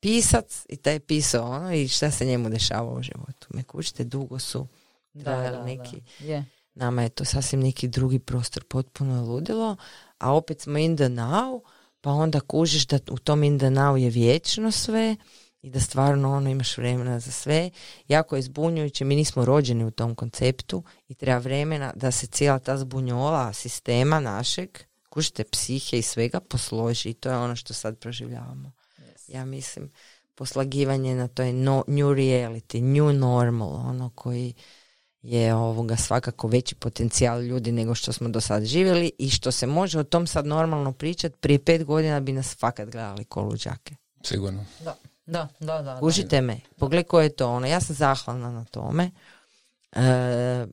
pisac i taj je pisao ono i šta se njemu dešava u životu. Me kućite, dugo su da, neki. Da. Nama je to sasvim neki drugi prostor, potpuno je ludilo, a opet smo in the now, pa onda kužiš da u tom in the now je vječno sve i da stvarno ono imaš vremena za sve. Jako je zbunjujuće, mi nismo rođeni u tom konceptu i treba vremena da se cijela ta zbunjola sistema našeg, kužite psihe i svega, posloži i to je ono što sad proživljavamo. Ja mislim, poslagivanje na to je no, new reality, new normal, ono koji je ovoga svakako veći potencijal ljudi nego što smo do sad živjeli i što se može o tom sad normalno pričati, prije pet godina bi nas fakat gledali ko luđake. Sigurno. Da. Da, da, da. Užite me. Pogledaj ko je to ono. Ja sam zahvalna na tome. E,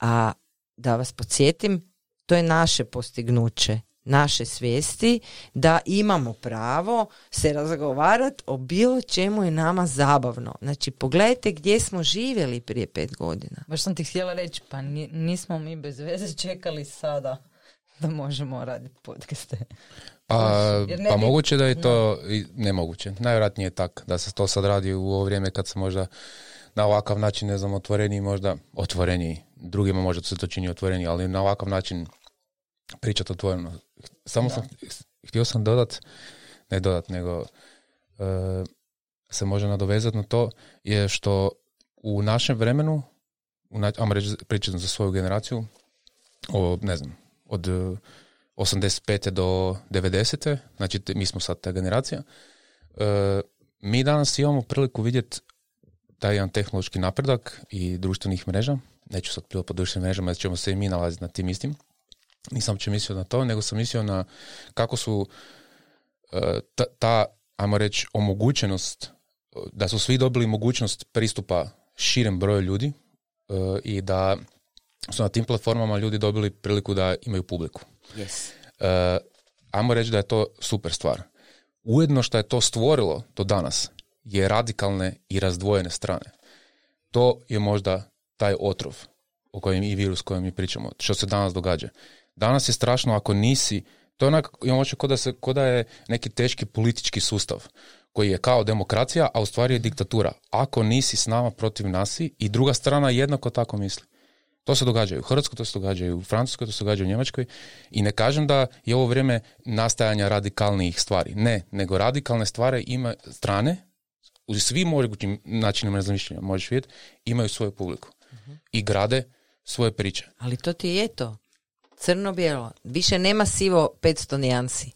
a da vas podsjetim, to je naše postignuće naše svijesti da imamo pravo se razgovarati o bilo čemu je nama zabavno. Znači, pogledajte gdje smo živjeli prije pet godina. Baš sam ti htjela reći, pa nismo mi bez veze čekali sada da možemo raditi podcaste. A, pa moguće da je to i nemoguće. Najvjerojatnije je tak da se to sad radi u ovo vrijeme kad se možda na ovakav način, ne znam, otvoreniji možda, otvoreniji, drugima možda se to čini otvoreniji, ali na ovakav način pričati otvoreno. Samo sam, htio sam dodat, ne dodat, nego uh, se može nadovezati na to, je što u našem vremenu, u na, reći, pričati za svoju generaciju, o, ne znam, od 85. do 90. Znači mi smo sad ta generacija. E, mi danas imamo priliku vidjeti taj jedan tehnološki napredak i društvenih mreža. Neću sad prilati po društvenim mrežama jer ćemo se i mi nalaziti na tim istim. Nisam će mislio na to, nego sam mislio na kako su e, ta, ta ajmo reći, omogućenost, da su svi dobili mogućnost pristupa širem broju ljudi e, i da su na tim platformama ljudi dobili priliku da imaju publiku. Yes. Uh, ajmo reći da je to super stvar. Ujedno što je to stvorilo do danas je radikalne i razdvojene strane. To je možda taj otrov o kojem i virus kojem mi pričamo, što se danas događa. Danas je strašno ako nisi, to je onak, imam kod da, se, kod da je neki teški politički sustav koji je kao demokracija, a u stvari je diktatura. Ako nisi s nama protiv nasi i druga strana jednako tako misli. To se događa u Hrvatskoj, to se događa u Francuskoj, to se događa u Njemačkoj i ne kažem da je ovo vrijeme nastajanja radikalnijih stvari. Ne, nego radikalne stvari ima strane, u svim mogućim načinima razmišljanja možeš vidjeti, imaju svoju publiku. i grade svoje priče. Ali to ti je to. Crno-bijelo. Više nema sivo 500 nijansi.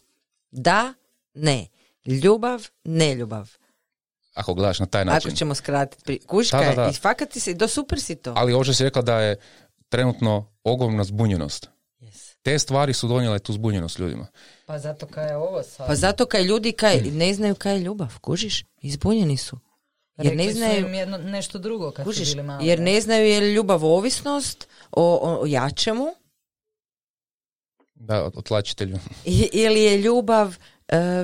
Da, ne. Ljubav, ne ljubav. Ako gledaš na taj način. Ako ćemo skratiti. pri- Kuška Da, da, da. i fakat ti si, do super si to. Ali ovo što si rekla da je trenutno ogromna zbunjenost. Yes. Te stvari su donijele tu zbunjenost ljudima. Pa zato kaj je ovo sad. Pa zato kaj ljudi kaj, ne znaju kaj je ljubav, kužiš? Izbunjeni su. Jer ne Rekli su znaju, im jedno, nešto drugo kad su kužiš, bili mali. jer ne znaju je li ljubav ovisnost o, o, o jačemu Da, otlačitelju. i- ili je ljubav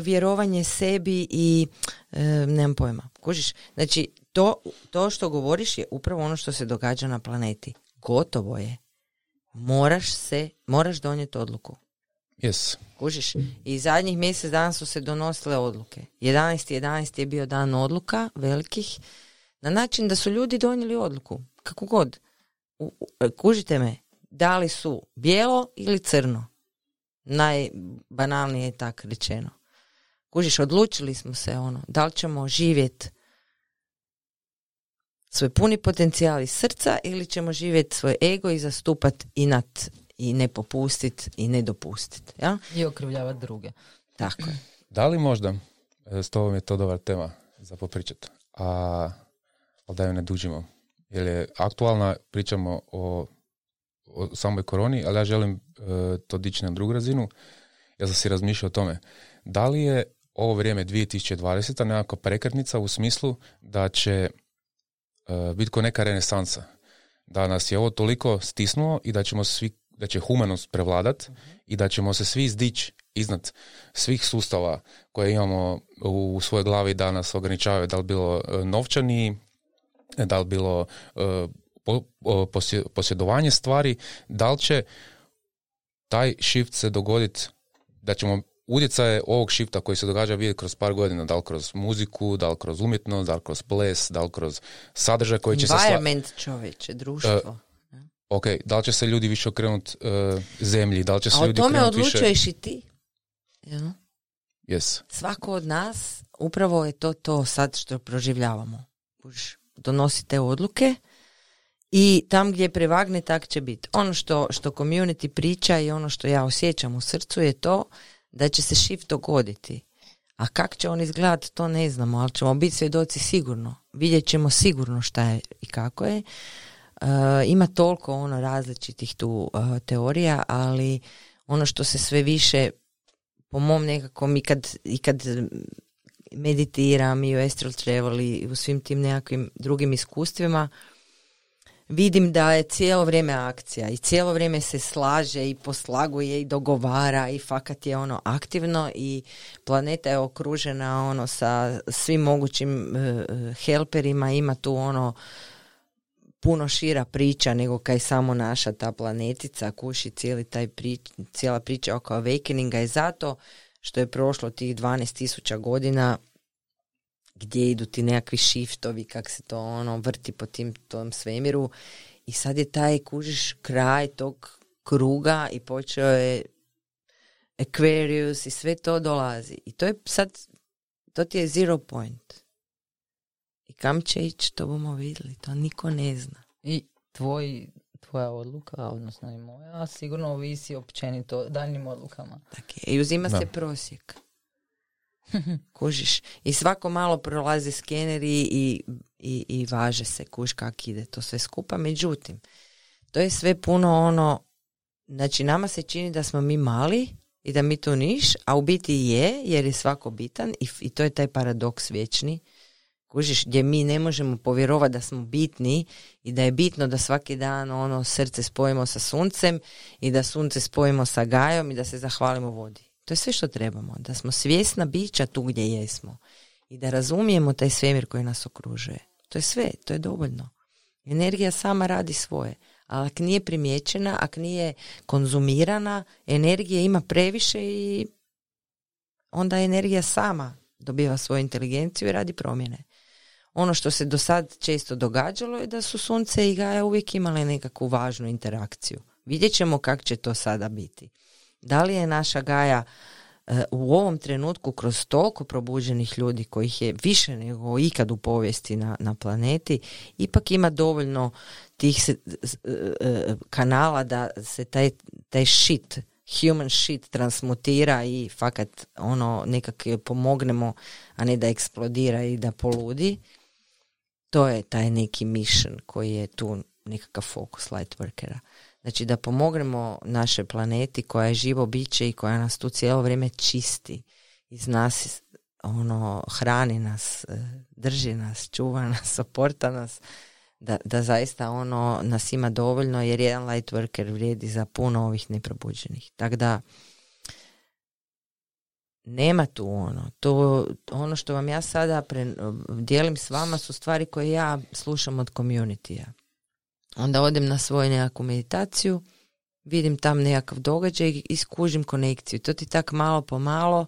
vjerovanje sebi i e, nemam pojma. Kužiš? Znači, to, to što govoriš je upravo ono što se događa na planeti. Gotovo je. Moraš se, moraš donijeti odluku. Yes. Kužiš? I zadnjih mjesec dana su se donosile odluke. 11. 11. je bio dan odluka velikih na način da su ljudi donijeli odluku. Kako god. U- u- kužite me, da li su bijelo ili crno? Najbanalnije je tak rečeno. Kužiš, odlučili smo se ono, da li ćemo živjeti svoj puni potencijal iz srca ili ćemo živjeti svoj ego i zastupat inat i ne popustit i ne dopustit. Ja? I okrivljavati druge. Tako je. Da li možda, e, s tobom je to dobar tema za popričat, a, ali da ju ne dužimo. Jer je aktualna, pričamo o, o samoj koroni, ali ja želim e, to dići na drugu razinu. Ja sam si razmišljao o tome. Da li je ovo vrijeme 2020. nekakva prekretnica u smislu da će e, biti ko neka renesansa. Da nas je ovo toliko stisnulo i da ćemo svi, da će humanost prevladat i da ćemo se svi izdići iznad svih sustava koje imamo u svojoj glavi da nas ograničavaju, da li bilo e, novčani, da li bilo po- o, posje- posjedovanje stvari, da li će taj shift se dogoditi, da ćemo utjecaje ovog shifta koji se događa vidjeti kroz par godina, da li kroz muziku, da li kroz umjetnost, da li kroz ples, da li kroz sadržaj koji će se... sla- Environment čovječe, društvo. Ok, da li će se ljudi više okrenuti e, zemlji, da li će se A o ljudi tome okrenuti više... odlučuješ i ti. Ja? Yes. Svako od nas, upravo je to to sad što proživljavamo. Donosite odluke i tam gdje prevagne tak će biti. Ono što, što community priča i ono što ja osjećam u srcu je to da će se shift dogoditi. A kak će on izgledati, to ne znamo, ali ćemo biti svjedoci sigurno. Vidjet ćemo sigurno šta je i kako je. E, ima toliko ono različitih tu e, teorija, ali ono što se sve više po mom nekakvom i kad, i kad meditiram i u astral travel i u svim tim nekakvim drugim iskustvima vidim da je cijelo vrijeme akcija i cijelo vrijeme se slaže i poslaguje i dogovara i fakat je ono aktivno i planeta je okružena ono sa svim mogućim e, helperima ima tu ono puno šira priča nego kaj samo naša ta planetica kuši cijeli taj prič, cijela priča oko awakeninga je zato što je prošlo tih 12.000 godina gdje idu ti nekakvi shiftovi, kak se to ono vrti po tim tom svemiru i sad je taj kužiš kraj tog kruga i počeo je Aquarius i sve to dolazi. I to je sad, to ti je zero point. I kam će ići, to bomo vidjeli, to niko ne zna. I tvoj, tvoja odluka, odnosno i moja, sigurno ovisi općenito o daljnjim odlukama. Tak je. I uzima Da. se prosjek. Kužiš. I svako malo prolaze skeneri i, i, i važe se, kuš kak ide to sve skupa. Međutim, to je sve puno ono, znači nama se čini da smo mi mali i da mi to niš, a u biti je, jer je svako bitan i, i to je taj paradoks vječni. Kužiš, gdje mi ne možemo povjerovati da smo bitni i da je bitno da svaki dan ono srce spojimo sa suncem i da sunce spojimo sa gajom i da se zahvalimo vodi. To je sve što trebamo, da smo svjesna bića tu gdje jesmo i da razumijemo taj svemir koji nas okružuje. To je sve, to je dovoljno. Energija sama radi svoje, ali ako nije primjećena, ako nije konzumirana, energije ima previše i onda energija sama dobiva svoju inteligenciju i radi promjene. Ono što se do sad često događalo je da su sunce i gaja uvijek imale nekakvu važnu interakciju. Vidjet ćemo kako će to sada biti. Da li je naša gaja e, u ovom trenutku kroz toliko probuđenih ljudi kojih je više nego ikad u povijesti na, na planeti, ipak ima dovoljno tih se, e, kanala da se taj, taj shit, human shit transmutira i fakat ono nekak pomognemo, a ne da eksplodira i da poludi. To je taj neki mission koji je tu nekakav fokus lightworkera. Znači da pomognemo našoj planeti koja je živo biće i koja nas tu cijelo vrijeme čisti iz nas ono hrani nas, e, drži nas, čuva nas, oporta nas da, da zaista ono nas ima dovoljno jer jedan light worker vrijedi za puno ovih neprobuđenih. Tako da nema tu ono. To, ono što vam ja sada pre, dijelim s vama su stvari koje ja slušam od community Onda odem na svoju nekakvu meditaciju, vidim tam nekakav događaj i skužim konekciju. To ti tak malo po malo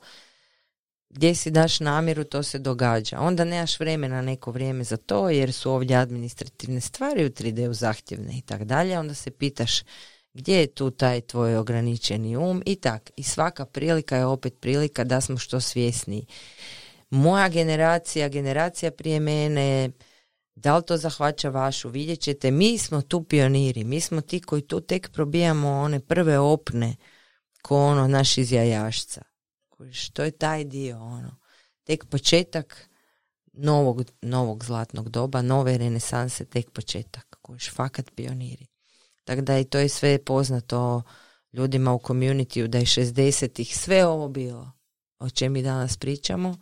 gdje si daš namjeru, to se događa. Onda nemaš vremena neko vrijeme za to, jer su ovdje administrativne stvari u 3D-u zahtjevne i tak dalje. Onda se pitaš gdje je tu taj tvoj ograničeni um i tak. I svaka prilika je opet prilika da smo što svjesniji. Moja generacija, generacija prije mene, da li to zahvaća vašu, vidjet ćete, mi smo tu pioniri, mi smo ti koji tu tek probijamo one prve opne ko ono naš iz jajašca. Što je taj dio, ono, tek početak novog, novog zlatnog doba, nove renesanse, tek početak, kojiš fakat pioniri. Tako da i to je sve poznato ljudima u community da je 60-ih sve ovo bilo o čem mi danas pričamo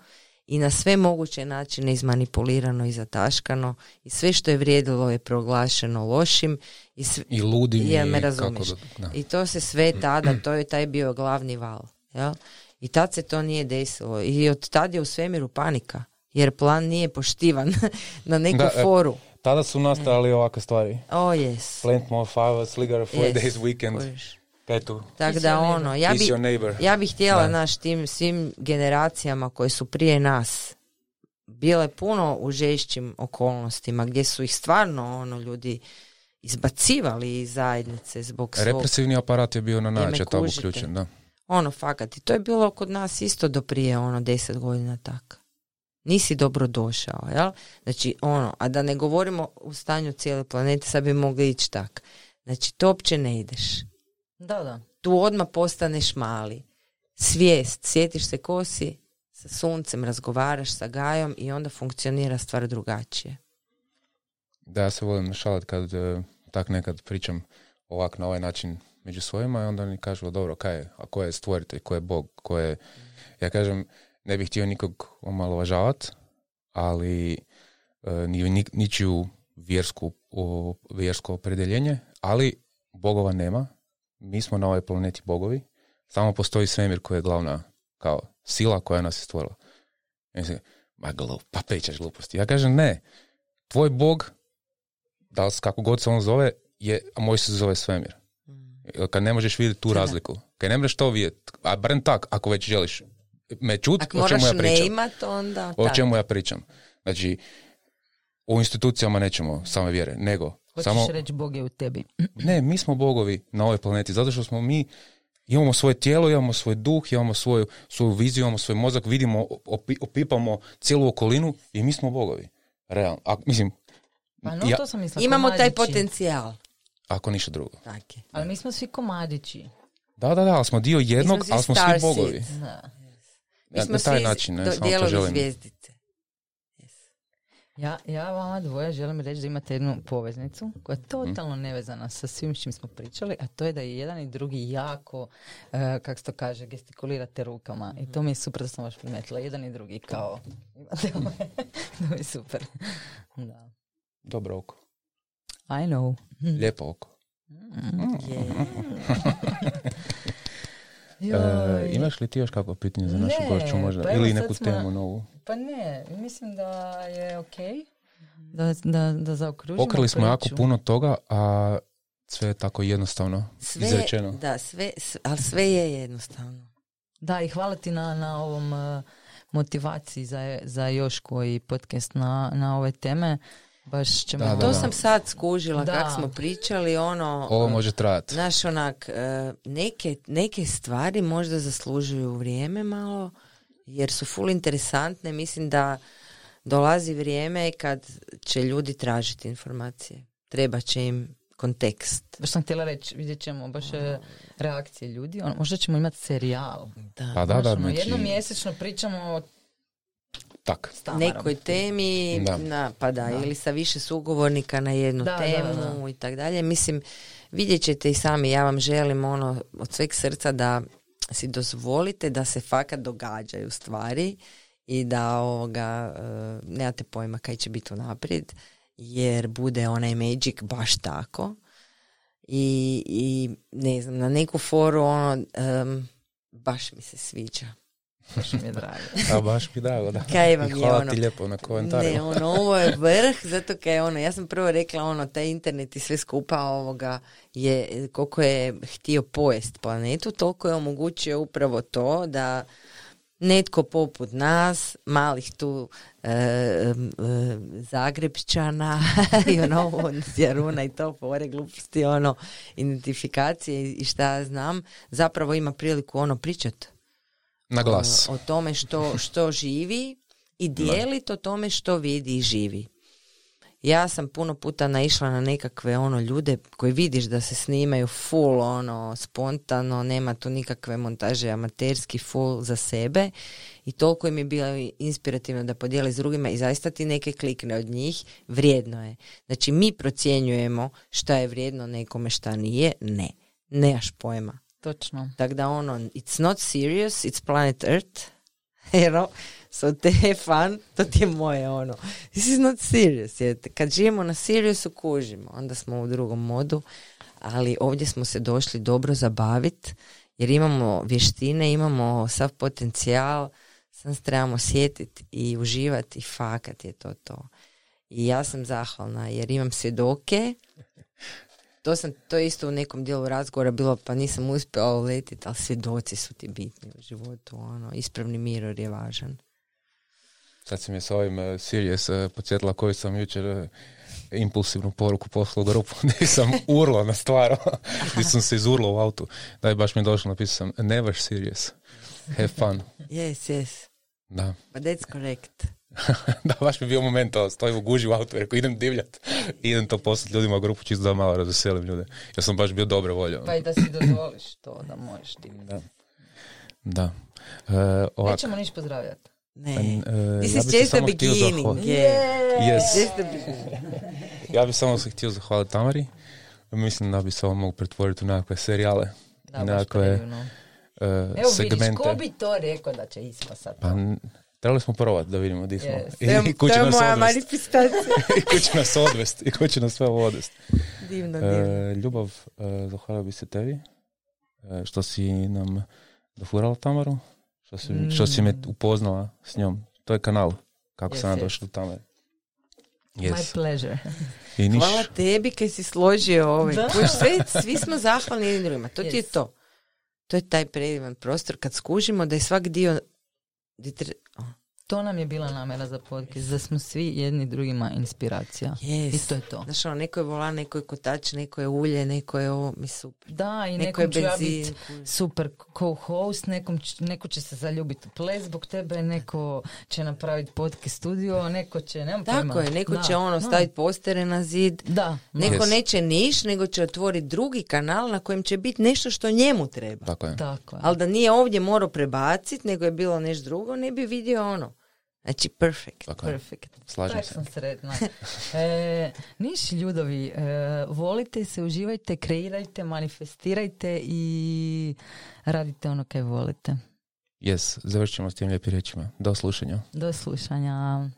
i na sve moguće načine izmanipulirano i zataškano i sve što je vrijedilo je proglašeno lošim i, sve, I ludim je, me razumiješ. I to se sve tada, to je taj bio glavni val. Jel? I tad se to nije desilo. I od tad je u svemiru panika. Jer plan nije poštivan na neku da, e, foru. tada su nastali ovakve stvari. Oh, yes. Plant more flowers, Ligar four yes. days weekend. Petu. Tako da ono, ja, bi, ja bih htjela naš tim svim generacijama koje su prije nas bile puno u žešćim okolnostima gdje su ih stvarno ono ljudi izbacivali iz zajednice zbog svog... Represivni aparat je bio na najveće tabu uključen, da. Ono, fakat. I to je bilo kod nas isto do prije, ono, deset godina tak. Nisi dobro došao, jel? Znači, ono, a da ne govorimo u stanju cijele planete, sad bi mogli ići tak. Znači, to uopće ne ideš. Da, da. Tu odmah postaneš mali. Svijest, sjetiš se kosi, sa suncem razgovaraš sa gajom i onda funkcionira stvar drugačije. Da, ja se volim šalat kad uh, tak nekad pričam ovak na ovaj način među svojima i onda mi kažu, dobro, kaj je, a ko je stvoritelj, ko je Bog, ko je... Ja kažem, ne bih htio nikog omalovažavati, ali uh, ni, ničiju vjersku, o, vjersko opredeljenje, ali bogova nema, mi smo na ovoj planeti bogovi, samo postoji svemir koji je glavna kao sila koja nas je stvorila. Mislim, ma glup, pa pričaš gluposti. Ja kažem ne, tvoj bog, da li kako god se on zove, je, a moj se zove svemir. Mm. Kad ne možeš vidjeti tu razliku, kad ne možeš to vidjeti, a barem tak, ako već želiš me čut, o čemu ja pričam. Imat, onda, o čemu ja pričam. Znači, u institucijama nećemo same vjere, nego Hoćeš samo... reći Bog je u tebi. ne, mi smo bogovi na ovoj planeti, zato što smo mi imamo svoje tijelo, imamo svoj duh, imamo svoju, svoju viziju, imamo svoj mozak, vidimo, opipamo cijelu okolinu i mi smo bogovi. Realno. A, mislim, pa no, to sam mislila, imamo taj potencijal. Ako ništa drugo. Taki. Ali mi smo svi komadići. Da, da, da, ali smo dio jednog, ali smo svi bogovi. Da. Mi smo na taj način, ne, želim. zvijezdice. Ja, ja vama dvoje želim reći da imate jednu poveznicu koja je totalno nevezana sa svim čim smo pričali, a to je da je jedan i drugi jako, uh, kako se to kaže, gestikulirate rukama. I to mi je super da sam baš primetila. Jedan i drugi kao, imate to je super. Da. Dobro oko. I know. Lijepo oko. Mm. Yeah. E, imaš li ti još kako pitanje za našu gošću možda? Pa Ili neku smo, temu novu? Pa ne, mislim da je ok. Da, da, da zaokružimo Okrali smo jako puno toga, a sve je tako jednostavno sve, izrečeno. Da, sve, ali sve je jednostavno. Da, i hvala ti na, na ovom uh, motivaciji za, za još koji podcast na, na ove teme. Baš ćemo... Da, da, To da. sam sad skužila Da. kak smo pričali, ono... Ovo može trajati. Znaš, onak, e, neke, neke stvari možda zaslužuju vrijeme malo, jer su full interesantne. Mislim da dolazi vrijeme kad će ljudi tražiti informacije. Treba će im kontekst. Baš sam htjela reći, vidjet ćemo baš e, reakcije ljudi. Ono, možda ćemo imati serijal. Da. Pa da, da, ono, znači, jednom mjesečno pričamo o tak. Nekoj temi, Da. na, pa da, ili sa više sugovornika na jednu Da, temu i tak dalje. Mislim, vidjet ćete i sami, ja vam želim ono od sveg srca da si dozvolite da se fakat događaju stvari i da ovoga, e, nemate pojma kaj će biti unaprijed, jer bude onaj magic baš tako. I, i ne znam, na neku foru ono, em, baš mi se sviđa. Baš mi je drago. A baš mi drago, da. Kaj vam I je hvala ono? ti lijepo na komentarima. Ne, ono, ovo je vrh, zato kaj ono, ja sam prvo rekla ono, taj internet i sve skupa ovoga je, koliko je htio pojest planetu, toliko je omogućio upravo to da netko poput nas, malih tu e, e, Zagrebčana i ono, Jaruna i to, fore gluposti, ono, identifikacije i šta ja znam, zapravo ima priliku ono pričat Na glas. o tome što, što živi i dijeliti o tome što vidi i živi. Ja sam puno puta naišla na nekakve ono ljude koji vidiš da se snimaju full ono spontano, nema tu nikakve montaže amaterski full za sebe i toliko im je bilo inspirativno da podijeli s drugima i zaista ti neke klikne od njih, vrijedno je. Znači mi procjenjujemo šta je vrijedno nekome šta nije, ne. Nemaš pojma. Točno. Tako da ono, it's not serious, it's planet Earth. You know? So te fun, to ti je moje ono. This is not serious. Jer kad živimo na seriousu kužimo, onda smo u drugom modu. Ali ovdje smo se došli dobro zabaviti jer imamo vještine, imamo sav potencijal, sam se trebamo sjetiti i uživati i fakat je to to. I ja sam zahvalna jer imam svjedoke to sam to je isto u nekom dijelu razgovora bilo pa nisam uspjela uletiti, ali svjedoci su ti bitni u životu. Ono, ispravni miror je važan. Sad si mi sa ovim uh, Sirius uh, podsjetila koju sam jučer uh, impulsivnu poruku poslao u grupu gdje sam urlo na stvar, gdje sam se izurlo u autu. Da je baš mi došlo, napisao sam never serious, have fun. Yes, yes. Da. But that's correct. da, baš mi je bio moment, to, stojim u guži u autu, rekao idem divljat, idem to poslati ljudima u grupu čisto da malo razveselim ljude. Ja sam baš bio dobre volje. ono. Pa i da si dozvoliš to da možeš ti. Da. Da. Uh, ovako. Nećemo niš pozdravljati. Ne. Uh, This ja is just the beginning. zahvaliti- Yeah. Yes. Just the beginning. Ja bih samo se htio zahvaliti Tamari. Mislim da bi se ovo moglo pretvoriti u nekakve serijale, Da, baš nekakve predivno. uh, Evo vidiš, segmente. ko bi to rekao da će ispasati? Pa trebali smo probati da vidimo di smo. Yes. I, i ko će to je nas moja odvest. manifestacija. I ko će nas odvest. I ko će nas sve odvest. divno, divno. E, ljubav, e, zahvalio bi se tebi e, što si nam dofurala Tamaru, što si, što si me upoznala s njom. To je kanal kako Yes, sam yes. došao do Tamare. My Yes. pleasure. I niš, Hvala tebi kaj si složio ovaj. Sve, svi smo zahvalni jednim drugima. To ti je Yes. to. To je taj predivan prostor kad skužimo da je svak dio di tre- o, To nam je bila namjera za podcast, da smo svi jedni drugima inspiracija. Yes. I to je to. Znaš, ono, neko je volan, neko je kotač, neko je ulje, neko je ovo, mi super. Da, i Neko je nekom ću ja biti super co-host, nekom neko će se zaljubiti u ples zbog tebe, neko će napraviti podcast studio, neko će, nemam Tako pojma. je, neko Da, će ono staviti postere na zid. Da, Neko Yes. neće niš, nego će otvoriti drugi kanal na kojem će biti nešto što njemu treba. tako je. tako je. Ali da nije ovdje morao prebaciti, nego je bilo nešto drugo, ne bi vidio ono. Znači, perfect. Tako je. Perfect. Slažem tak se. sam sretna. E, niš ljudovi, e, volite se, uživajte, kreirajte, manifestirajte i radite ono kaj volite. Yes, završit ćemo s tim lijepim riječima. Do slušanja. Do slušanja.